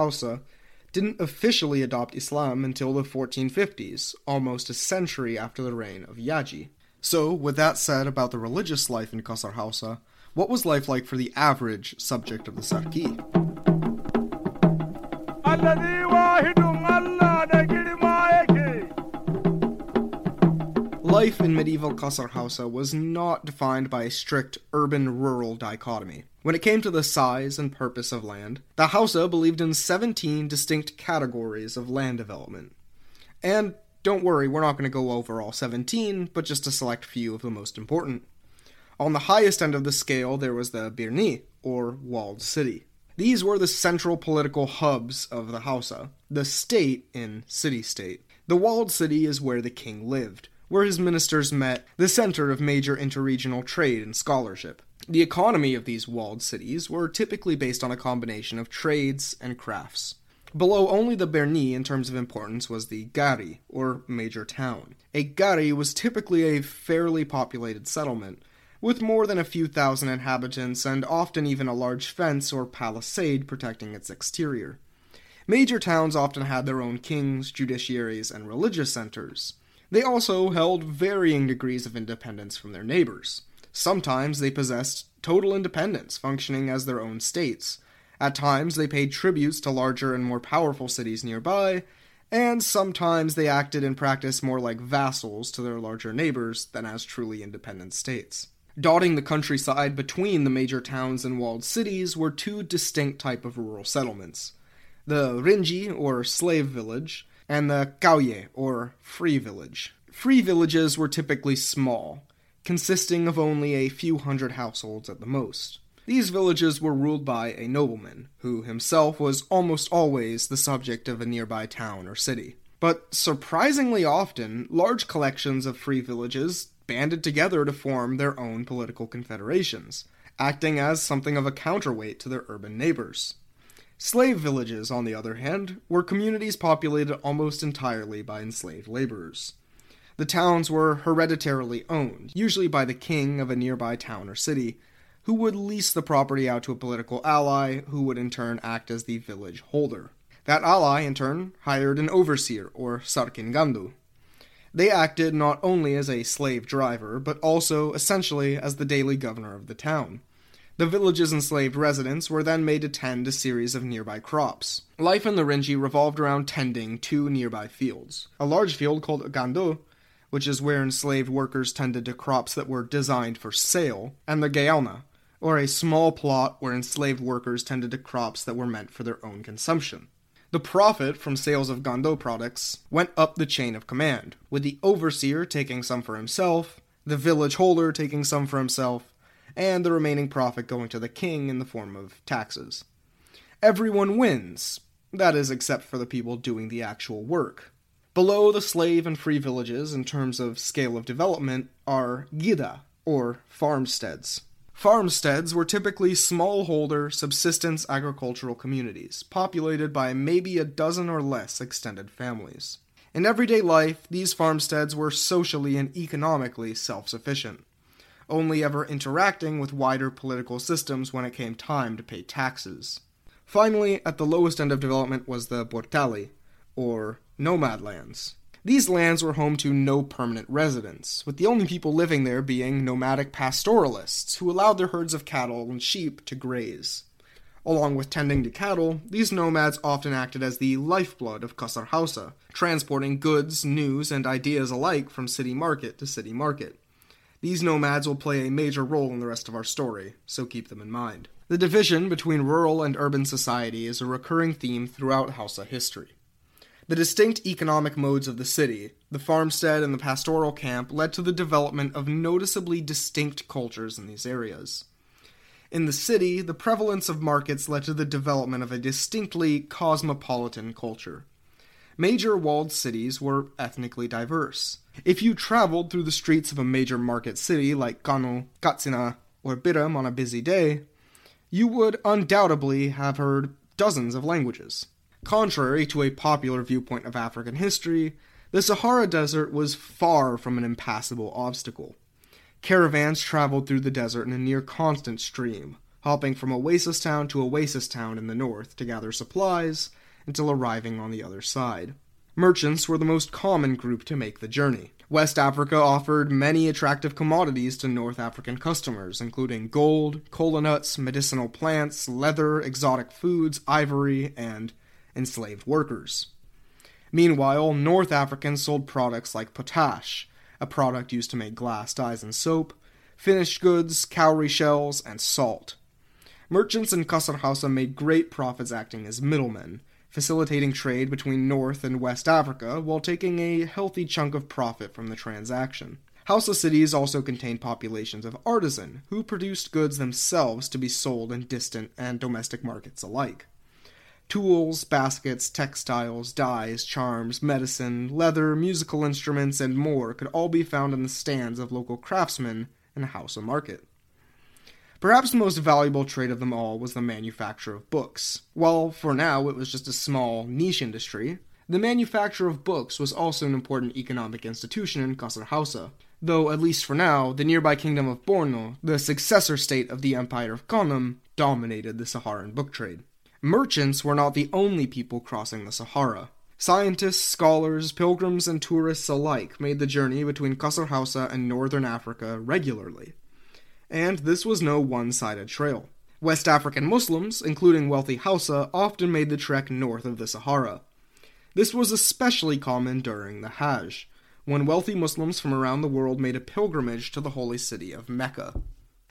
didn't officially adopt Islam until the 1450s, almost a century after the reign of Yaji. So, with that said about the religious life in Kasar Hausa, what was life like for the average subject of the Sarki? Life in medieval Kasar Hausa was not defined by a strict urban rural dichotomy. When it came to the size and purpose of land, the Hausa believed in 17 distinct categories of land development. And don't worry, we're not going to go over all 17, but just a select few of the most important. On the highest end of the scale, there was the Birni, or walled city. These were the central political hubs of the Hausa, the state in city state. The walled city is where the king lived, where his ministers met, the center of major interregional trade and scholarship. The economy of these walled cities were typically based on a combination of trades and crafts. Below only the Birni in terms of importance was the Gari, or major town. A Gari was typically a fairly populated settlement, with more than a few thousand inhabitants and often even a large fence or palisade protecting its exterior. Major towns often had their own kings, judiciaries, and religious centers. They also held varying degrees of independence from their neighbors. Sometimes they possessed total independence, functioning as their own states. At times they paid tributes to larger and more powerful cities nearby, and sometimes they acted in practice more like vassals to their larger neighbors than as truly independent states. Dotting the countryside between the major towns and walled cities were two distinct type of rural settlements. The Rinji, or slave village, and the Kauye, or free village. Free villages were typically small, consisting of only a few hundred households at the most. These villages were ruled by a nobleman, who himself was almost always the subject of a nearby town or city. But surprisingly often, large collections of free villages banded together to form their own political confederations, acting as something of a counterweight to their urban neighbors. Slave villages, on the other hand, were communities populated almost entirely by enslaved laborers. The towns were hereditarily owned, usually by the king of a nearby town or city, who would lease the property out to a political ally who would in turn act as the village holder. That ally, in turn, hired an overseer, or sarkingandu. They acted not only as a slave driver, but also, essentially, as the daily governor of the town. The village's enslaved residents were then made to tend a series of nearby crops. Life in the Rinji revolved around tending two nearby fields. A large field called Gandu, which is where enslaved workers tended to crops that were designed for sale, and the Gaona, or a small plot where enslaved workers tended to crops that were meant for their own consumption. The profit from sales of Gandu products went up the chain of command, with the overseer taking some for himself, the village holder taking some for himself, and the remaining profit going to the king in the form of taxes. Everyone wins, that is, except for the people doing the actual work. Below the slave and free villages, in terms of scale of development, are gida, or farmsteads. Farmsteads were typically smallholder, subsistence agricultural communities, populated by maybe a dozen or less extended families. In everyday life, these farmsteads were socially and economically self sufficient, only ever interacting with wider political systems when it came time to pay taxes. Finally, at the lowest end of development was the Portali, or nomad lands. These lands were home to no permanent residents, with the only people living there being nomadic pastoralists who allowed their herds of cattle and sheep to graze. Along with tending to cattle, these nomads often acted as the lifeblood of Kasar Hausa, transporting goods, news, and ideas alike from city market to city market. These nomads will play a major role in the rest of our story, so keep them in mind. The division between rural and urban society is a recurring theme throughout Hausa history. The distinct economic modes of the city, the farmstead and the pastoral camp, led to the development of noticeably distinct cultures in these areas. In the city, the prevalence of markets led to the development of a distinctly cosmopolitan culture. Major walled cities were ethnically diverse. If you traveled through the streets of a major market city like Kano, Katsina, or Biram on a busy day, you would undoubtedly have heard dozens of languages. Contrary to a popular viewpoint of African history, the Sahara Desert was far from an impassable obstacle. Caravans traveled through the desert in a near constant stream, hopping from oasis town to oasis town in the north to gather supplies until arriving on the other side. Merchants were the most common group to make the journey. West Africa offered many attractive commodities to North African customers, including gold, cola nuts, medicinal plants, leather, exotic foods, ivory, and enslaved workers. Meanwhile, North Africans sold products like potash, a product used to make glass dyes and soap, finished goods, cowrie shells, and salt. Merchants in Kasar Hausa made great profits acting as middlemen, facilitating trade between North and West Africa while taking a healthy chunk of profit from the transaction. Hausa cities also contained populations of artisan who produced goods themselves to be sold in distant and domestic markets alike. Tools, baskets, textiles, dyes, charms, medicine, leather, musical instruments, and more could all be found in the stands of local craftsmen in a Hausa market. Perhaps the most valuable trade of them all was the manufacture of books. While for now it was just a small, niche industry, the manufacture of books was also an important economic institution in Kasar Hausa, though, at least for now, the nearby kingdom of Borno, the successor state of the Empire of Kanem, dominated the Saharan book trade. Merchants were not the only people crossing the Sahara. Scientists, scholars, pilgrims, and tourists alike made the journey between Kasar Hausa and northern Africa regularly. And this was no one sided trail. West African Muslims, including wealthy Hausa, often made the trek north of the Sahara. This was especially common during the Hajj, when wealthy Muslims from around the world made a pilgrimage to the holy city of Mecca.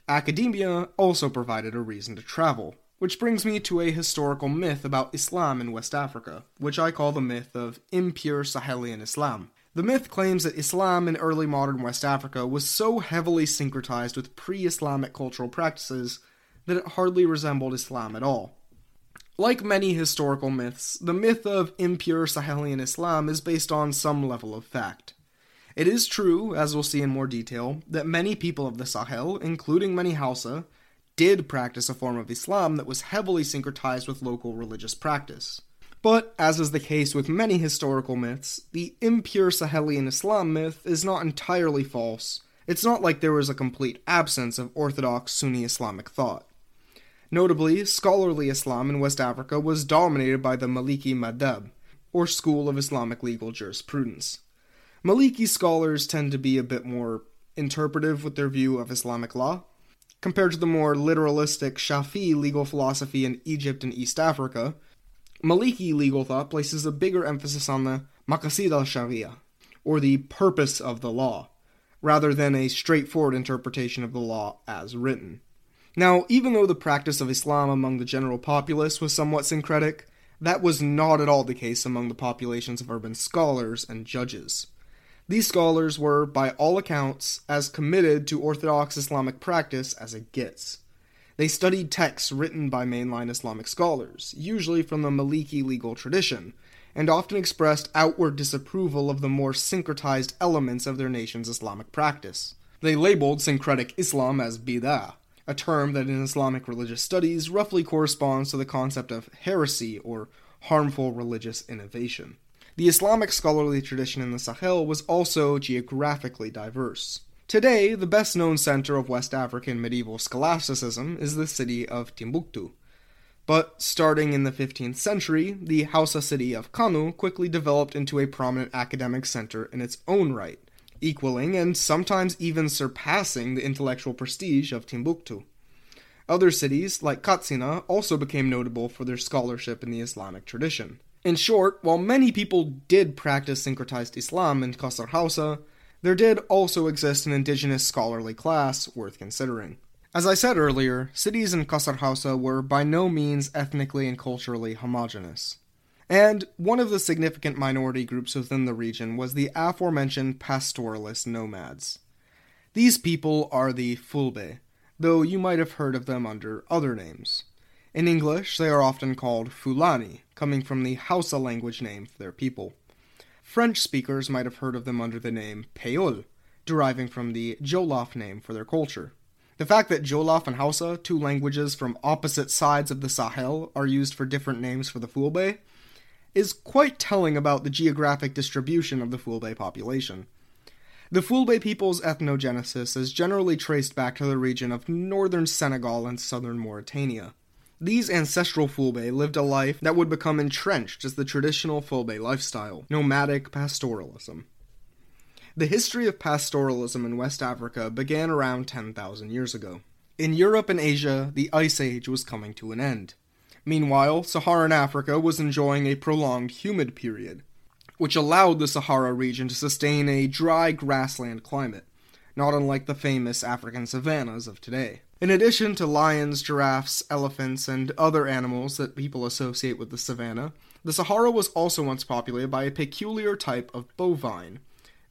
Academia also provided a reason to travel. Which brings me to a historical myth about Islam in West Africa, which I call the myth of impure Sahelian Islam. The myth claims that Islam in early modern West Africa was so heavily syncretized with pre Islamic cultural practices that it hardly resembled Islam at all. Like many historical myths, the myth of impure Sahelian Islam is based on some level of fact. It is true, as we'll see in more detail, that many people of the Sahel, including many Hausa, did practice a form of Islam that was heavily syncretized with local religious practice. But, as is the case with many historical myths, the impure Sahelian Islam myth is not entirely false. It's not like there was a complete absence of orthodox Sunni Islamic thought. Notably, scholarly Islam in West Africa was dominated by the Maliki Madhab, or school of Islamic legal jurisprudence. Maliki scholars tend to be a bit more interpretive with their view of Islamic law, compared to the more literalistic Shafi legal philosophy in Egypt and East Africa. Maliki legal thought places a bigger emphasis on the maqasid al Sharia, or the purpose of the law, rather than a straightforward interpretation of the law as written. Now, even though the practice of Islam among the general populace was somewhat syncretic, that was not at all the case among the populations of urban scholars and judges. These scholars were, by all accounts, as committed to Orthodox Islamic practice as it gets. They studied texts written by mainline Islamic scholars, usually from the Maliki legal tradition, and often expressed outward disapproval of the more syncretized elements of their nation's Islamic practice. They labeled syncretic Islam as bid'ah, a term that in Islamic religious studies roughly corresponds to the concept of heresy or harmful religious innovation. The Islamic scholarly tradition in the Sahel was also geographically diverse. Today, the best known center of West African medieval scholasticism is the city of Timbuktu. But starting in the 15th century, the Hausa city of Kano quickly developed into a prominent academic center in its own right equaling and sometimes even surpassing the intellectual prestige of Timbuktu. Other cities, like Katsina, also became notable for their scholarship in the Islamic tradition. In short, while many people did practice syncretized Islam in Kasar Hausa, there did also exist an indigenous scholarly class worth considering. As I said earlier, cities in Kasar were by no means ethnically and culturally homogenous. And one of the significant minority groups within the region was the aforementioned pastoralist nomads. These people are the Fulbe, though you might have heard of them under other names. In English, they are often called Fulani, coming from the Hausa language name for their people. French speakers might have heard of them under the name Peul, deriving from the Jollof name for their culture. The fact that Jollof and Hausa, two languages from opposite sides of the Sahel, are used for different names for the Fulbe is quite telling about the geographic distribution of the Fulbe population. The Fulbe people's ethnogenesis is generally traced back to the region of northern Senegal and southern Mauritania. These ancestral Fulbe lived a life that would become entrenched as the traditional Fulbe lifestyle nomadic pastoralism. The history of pastoralism in West Africa began around 10,000 years ago. In Europe and Asia, the Ice Age was coming to an end. Meanwhile, Saharan Africa was enjoying a prolonged humid period, which allowed the Sahara region to sustain a dry grassland climate, not unlike the famous African savannas of today. In addition to lions, giraffes, elephants, and other animals that people associate with the savanna, the Sahara was also once populated by a peculiar type of bovine,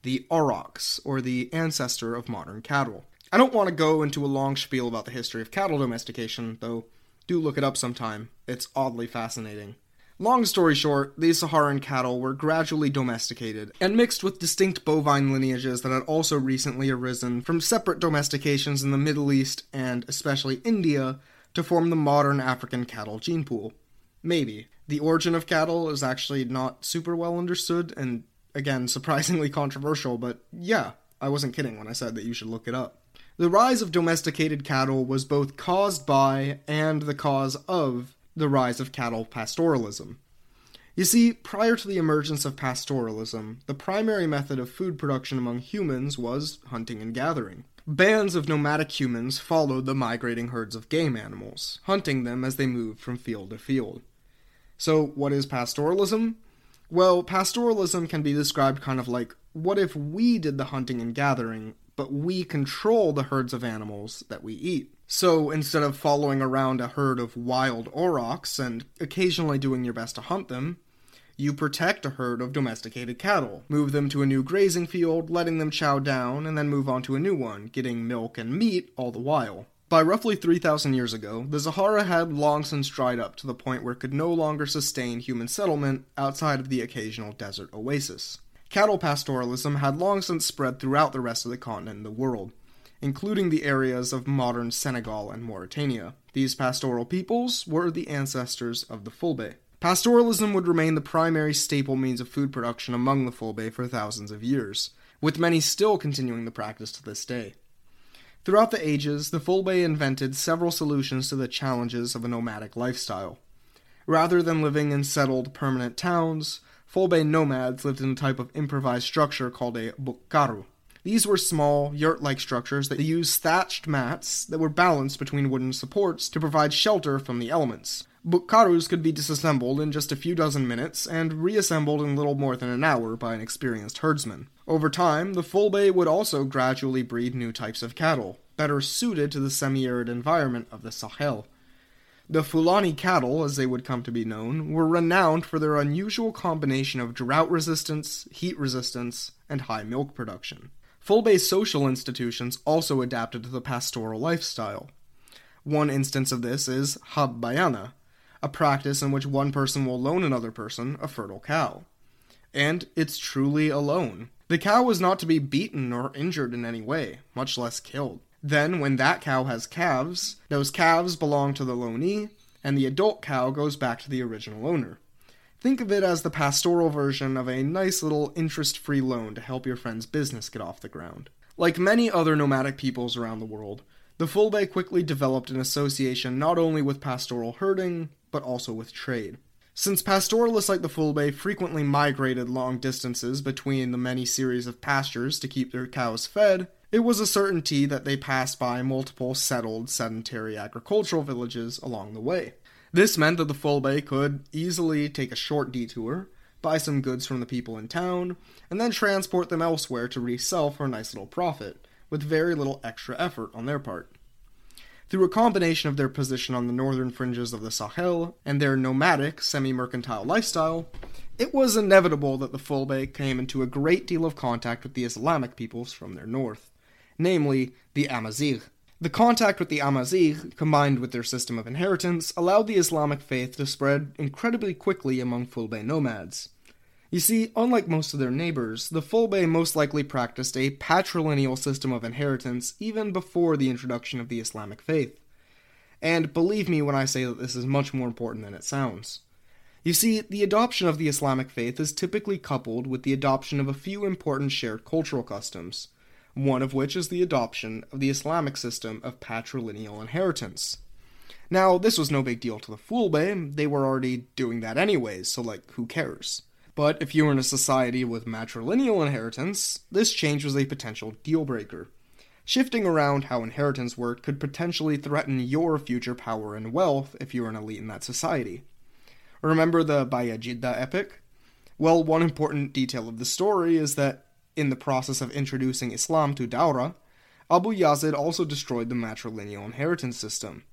the aurochs, or the ancestor of modern cattle. I don't want to go into a long spiel about the history of cattle domestication, though do look it up sometime. It's oddly fascinating. Long story short, these Saharan cattle were gradually domesticated and mixed with distinct bovine lineages that had also recently arisen from separate domestications in the Middle East and especially India to form the modern African cattle gene pool. Maybe. The origin of cattle is actually not super well understood and, again, surprisingly controversial, but yeah, I wasn't kidding when I said that you should look it up. The rise of domesticated cattle was both caused by and the cause of the rise of cattle pastoralism. You see, prior to the emergence of pastoralism, the primary method of food production among humans was hunting and gathering. Bands of nomadic humans followed the migrating herds of game animals, hunting them as they moved from field to field. So, what is pastoralism? Well, pastoralism can be described kind of like what if we did the hunting and gathering but we control the herds of animals that we eat. So instead of following around a herd of wild aurochs and occasionally doing your best to hunt them, you protect a herd of domesticated cattle, move them to a new grazing field, letting them chow down, and then move on to a new one, getting milk and meat all the while. By roughly 3,000 years ago, the Sahara had long since dried up to the point where it could no longer sustain human settlement outside of the occasional desert oasis. Cattle pastoralism had long since spread throughout the rest of the continent and the world, including the areas of modern Senegal and Mauritania. These pastoral peoples were the ancestors of the Fulbe. Pastoralism would remain the primary staple means of food production among the Fulbe for thousands of years, with many still continuing the practice to this day. Throughout the ages, the Fulbe invented several solutions to the challenges of a nomadic lifestyle. Rather than living in settled permanent towns, Fulbe nomads lived in a type of improvised structure called a bukkaru. These were small, yurt like structures that used thatched mats that were balanced between wooden supports to provide shelter from the elements. Bukkarus could be disassembled in just a few dozen minutes and reassembled in little more than an hour by an experienced herdsman. Over time, the Fulbe would also gradually breed new types of cattle, better suited to the semi arid environment of the Sahel. The Fulani cattle, as they would come to be known, were renowned for their unusual combination of drought resistance, heat resistance, and high milk production. Fulbe social institutions also adapted to the pastoral lifestyle. One instance of this is Habbayana, a practice in which one person will loan another person a fertile cow. And it's truly a loan. The cow was not to be beaten or injured in any way, much less killed. Then, when that cow has calves, those calves belong to the loanee, and the adult cow goes back to the original owner. Think of it as the pastoral version of a nice little interest free loan to help your friend's business get off the ground. Like many other nomadic peoples around the world, the Fulbe quickly developed an association not only with pastoral herding, but also with trade. Since pastoralists like the Fulbe frequently migrated long distances between the many series of pastures to keep their cows fed, it was a certainty that they passed by multiple settled sedentary agricultural villages along the way. This meant that the Fulbe could easily take a short detour, buy some goods from the people in town, and then transport them elsewhere to resell for a nice little profit, with very little extra effort on their part. Through a combination of their position on the northern fringes of the Sahel and their nomadic, semi mercantile lifestyle, it was inevitable that the Fulbe came into a great deal of contact with the Islamic peoples from their north, namely the Amazigh. The contact with the Amazigh, combined with their system of inheritance, allowed the Islamic faith to spread incredibly quickly among Fulbe nomads. You see, unlike most of their neighbors, the Fulbe most likely practiced a patrilineal system of inheritance even before the introduction of the Islamic faith. And believe me when I say that this is much more important than it sounds. You see, the adoption of the Islamic faith is typically coupled with the adoption of a few important shared cultural customs, one of which is the adoption of the Islamic system of patrilineal inheritance. Now, this was no big deal to the Fulbe, they were already doing that anyways, so like, who cares? But if you were in a society with matrilineal inheritance, this change was a potential deal breaker. Shifting around how inheritance worked could potentially threaten your future power and wealth if you were an elite in that society. Remember the Bayajidda epic? Well, one important detail of the story is that in the process of introducing Islam to Daura, Abu Yazid also destroyed the matrilineal inheritance system.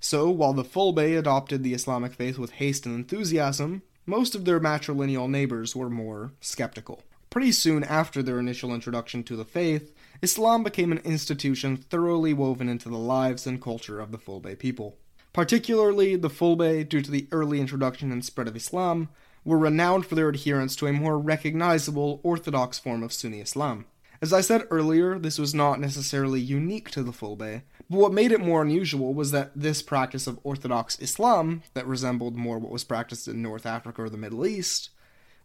So, while the Fulbe adopted the Islamic faith with haste and enthusiasm, most of their matrilineal neighbors were more skeptical. Pretty soon after their initial introduction to the faith, Islam became an institution thoroughly woven into the lives and culture of the Fulbe people. Particularly, the Fulbe, due to the early introduction and spread of Islam, were renowned for their adherence to a more recognizable orthodox form of Sunni Islam. As I said earlier, this was not necessarily unique to the Fulbe, but what made it more unusual was that this practice of Orthodox Islam, that resembled more what was practiced in North Africa or the Middle East,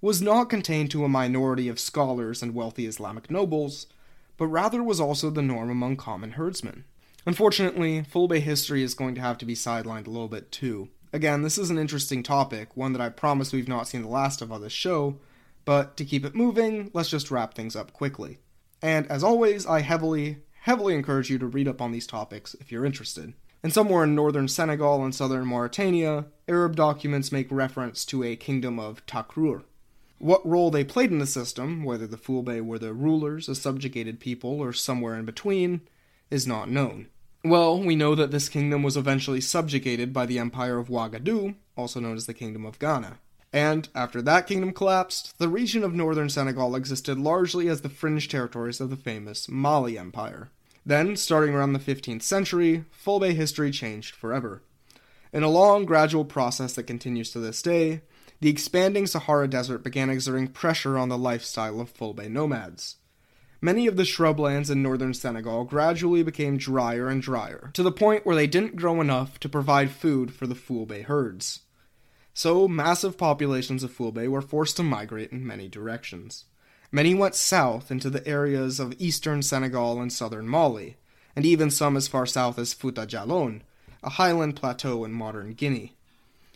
was not contained to a minority of scholars and wealthy Islamic nobles, but rather was also the norm among common herdsmen. Unfortunately, Fulbe history is going to have to be sidelined a little bit too. Again, this is an interesting topic, one that I promise we've not seen the last of on this show, but to keep it moving, let's just wrap things up quickly. And as always, I heavily, heavily encourage you to read up on these topics if you're interested. And somewhere in northern Senegal and southern Mauritania, Arab documents make reference to a kingdom of Takrur. What role they played in the system, whether the Fulbe were the rulers, a subjugated people, or somewhere in between, is not known. Well, we know that this kingdom was eventually subjugated by the Empire of Wagadu, also known as the Kingdom of Ghana. And after that kingdom collapsed, the region of northern Senegal existed largely as the fringe territories of the famous Mali Empire. Then, starting around the 15th century, Fulbe history changed forever. In a long, gradual process that continues to this day, the expanding Sahara Desert began exerting pressure on the lifestyle of Fulbe nomads. Many of the shrublands in northern Senegal gradually became drier and drier, to the point where they didn't grow enough to provide food for the Fulbe herds. So, massive populations of Fulbe were forced to migrate in many directions. Many went south into the areas of eastern Senegal and southern Mali, and even some as far south as Fouta Djallon, a highland plateau in modern Guinea.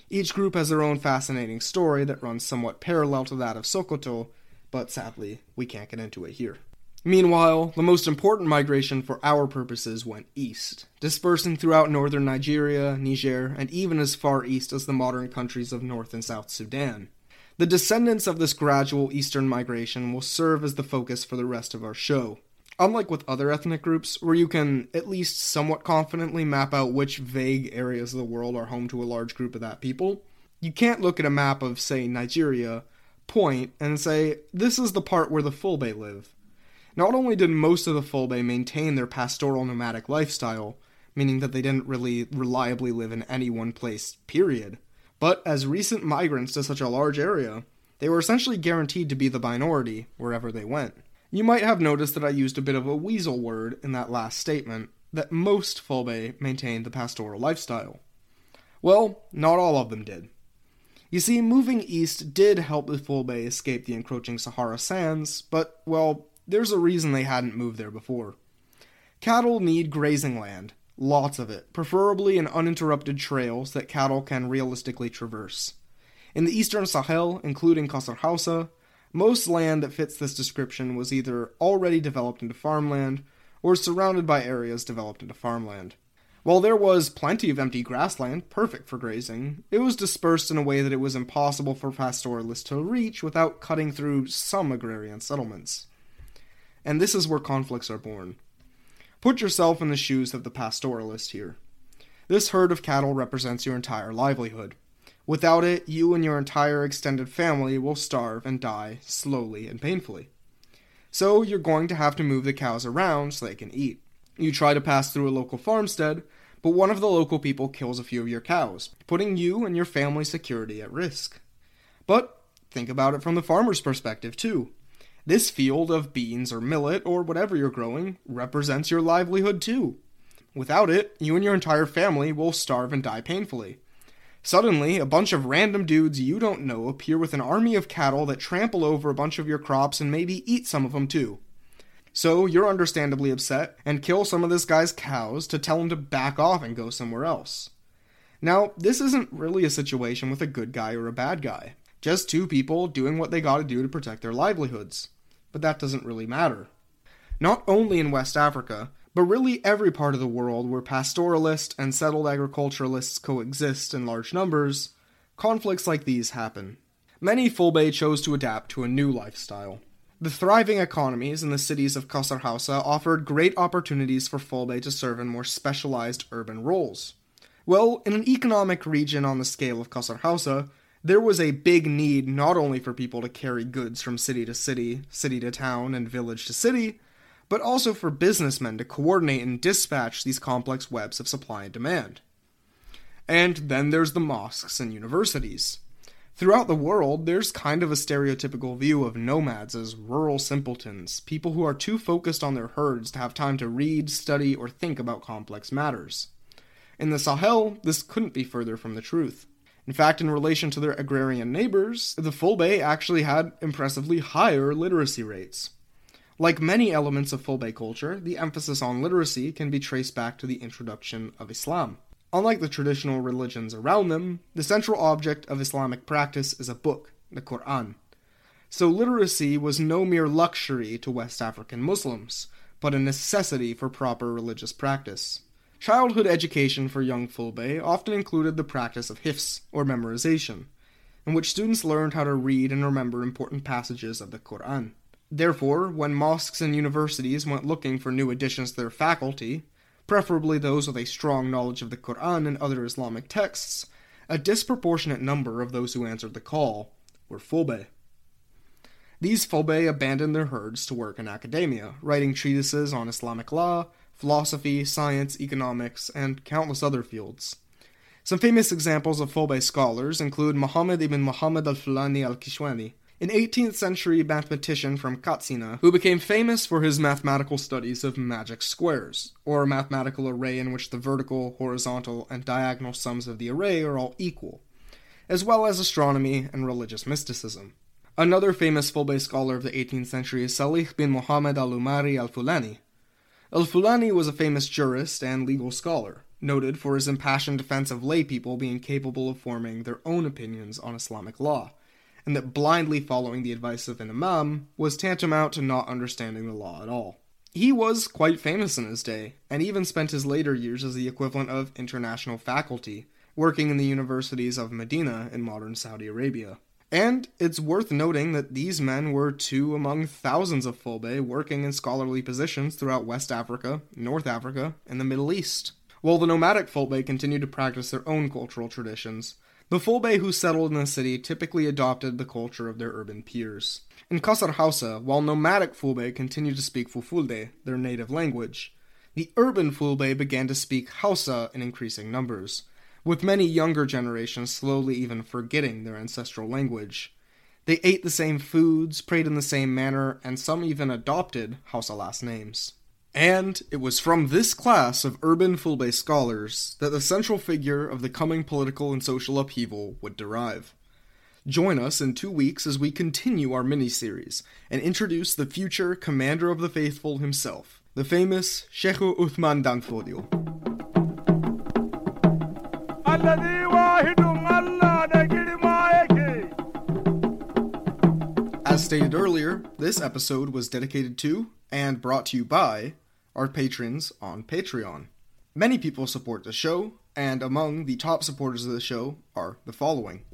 Each group has their own fascinating story that runs somewhat parallel to that of Sokoto, but sadly, we can't get into it here. Meanwhile, the most important migration for our purposes went east, dispersing throughout northern Nigeria, Niger, and even as far east as the modern countries of North and South Sudan. The descendants of this gradual eastern migration will serve as the focus for the rest of our show. Unlike with other ethnic groups, where you can at least somewhat confidently map out which vague areas of the world are home to a large group of that people, you can't look at a map of, say, Nigeria, point, and say, this is the part where the Fulbe live. Not only did most of the Fulbe maintain their pastoral nomadic lifestyle, meaning that they didn't really reliably live in any one place, period, but as recent migrants to such a large area, they were essentially guaranteed to be the minority wherever they went. You might have noticed that I used a bit of a weasel word in that last statement, that most Fulbe maintained the pastoral lifestyle. Well, not all of them did. You see, moving east did help the Fulbe escape the encroaching Sahara sands, but, well, there's a reason they hadn't moved there before. Cattle need grazing land, lots of it, preferably in uninterrupted trails that cattle can realistically traverse. In the eastern Sahel, including Kasar Hausa, most land that fits this description was either already developed into farmland or surrounded by areas developed into farmland. While there was plenty of empty grassland, perfect for grazing, it was dispersed in a way that it was impossible for pastoralists to reach without cutting through some agrarian settlements and this is where conflicts are born. Put yourself in the shoes of the pastoralist here. This herd of cattle represents your entire livelihood. Without it, you and your entire extended family will starve and die slowly and painfully. So you're going to have to move the cows around so they can eat. You try to pass through a local farmstead, but one of the local people kills a few of your cows, putting you and your family's security at risk. But think about it from the farmer's perspective, too. This field of beans or millet or whatever you're growing represents your livelihood too. Without it, you and your entire family will starve and die painfully. Suddenly, a bunch of random dudes you don't know appear with an army of cattle that trample over a bunch of your crops and maybe eat some of them too. So you're understandably upset and kill some of this guy's cows to tell him to back off and go somewhere else. Now, this isn't really a situation with a good guy or a bad guy, just two people doing what they gotta do to protect their livelihoods but that doesn't really matter. Not only in West Africa, but really every part of the world where pastoralists and settled agriculturalists coexist in large numbers, conflicts like these happen. Many Fulbe chose to adapt to a new lifestyle. The thriving economies in the cities of Kasar Hausa offered great opportunities for Fulbe to serve in more specialized urban roles. Well, in an economic region on the scale of Kasar Hausa, there was a big need not only for people to carry goods from city to city, city to town, and village to city, but also for businessmen to coordinate and dispatch these complex webs of supply and demand. And then there's the mosques and universities. Throughout the world, there's kind of a stereotypical view of nomads as rural simpletons, people who are too focused on their herds to have time to read, study, or think about complex matters. In the Sahel, this couldn't be further from the truth. In fact, in relation to their agrarian neighbors, the Fulbe actually had impressively higher literacy rates. Like many elements of Fulbe culture, the emphasis on literacy can be traced back to the introduction of Islam. Unlike the traditional religions around them, the central object of Islamic practice is a book, the Quran. So literacy was no mere luxury to West African Muslims, but a necessity for proper religious practice. Childhood education for young Fulbe often included the practice of hifz, or memorization, in which students learned how to read and remember important passages of the Quran. Therefore, when mosques and universities went looking for new additions to their faculty, preferably those with a strong knowledge of the Quran and other Islamic texts, a disproportionate number of those who answered the call were Fulbe. These Fulbe abandoned their herds to work in academia, writing treatises on Islamic law, philosophy, science, economics, and countless other fields. Some famous examples of Fulbe scholars include Muhammad ibn Muhammad al-Fulani al-Kishnawi, an 18th century mathematician from Katsina who became famous for his mathematical studies of magic squares, or a mathematical array in which the vertical, horizontal, and diagonal sums of the array are all equal, as well as astronomy and religious mysticism. Another famous Fulbe scholar of the 18th century is Salih bin Muhammad al-Umari al-Fulani. Al-Fulani was a famous jurist and legal scholar, noted for his impassioned defense of lay people being capable of forming their own opinions on Islamic law, and that blindly following the advice of an imam was tantamount to not understanding the law at all. He was quite famous in his day, and even spent his later years as the equivalent of international faculty, working in the universities of Medina in modern Saudi Arabia. And it's worth noting that these men were two among thousands of Fulbe working in scholarly positions throughout West Africa, North Africa, and the Middle East. While the nomadic Fulbe continued to practice their own cultural traditions, the Fulbe who settled in the city typically adopted the culture of their urban peers. In Kasar Hausa, while nomadic Fulbe continued to speak Fulfulde, their native language, the urban Fulbe began to speak Hausa in increasing numbers with many younger generations slowly even forgetting their ancestral language. They ate the same foods, prayed in the same manner, and some even adopted Hausa last names. And it was from this class of urban Fulbe scholars that the central figure of the coming political and social upheaval would derive. Join us in two weeks as we continue our mini series and introduce the future commander of the faithful himself, the famous Sheikh Uthman Danfodio. As stated earlier, this episode was dedicated to and brought to you by our patrons on Patreon. Many people support the show, and among the top supporters of the show are the following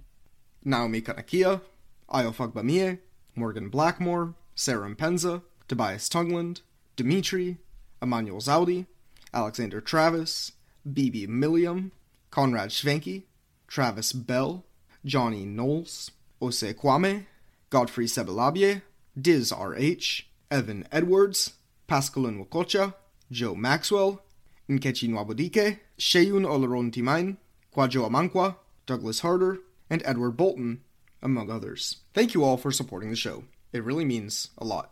Naomi Kanakia, Io Fogbamie, Morgan Blackmore, Sarah Penza, Tobias Tungland, Dimitri, Emmanuel Zaudi, Alexander Travis, BB Milliam, Conrad Schwenke, Travis Bell, Johnny Knowles, Ose Kwame, Godfrey Sebelabie, Diz RH, Evan Edwards, Pascal Nwokocha, Joe Maxwell, Nkechi Nwabudike, Sheyun Olaron Timain, Kwajo Amankwa, Douglas Harder, and Edward Bolton, among others. Thank you all for supporting the show. It really means a lot.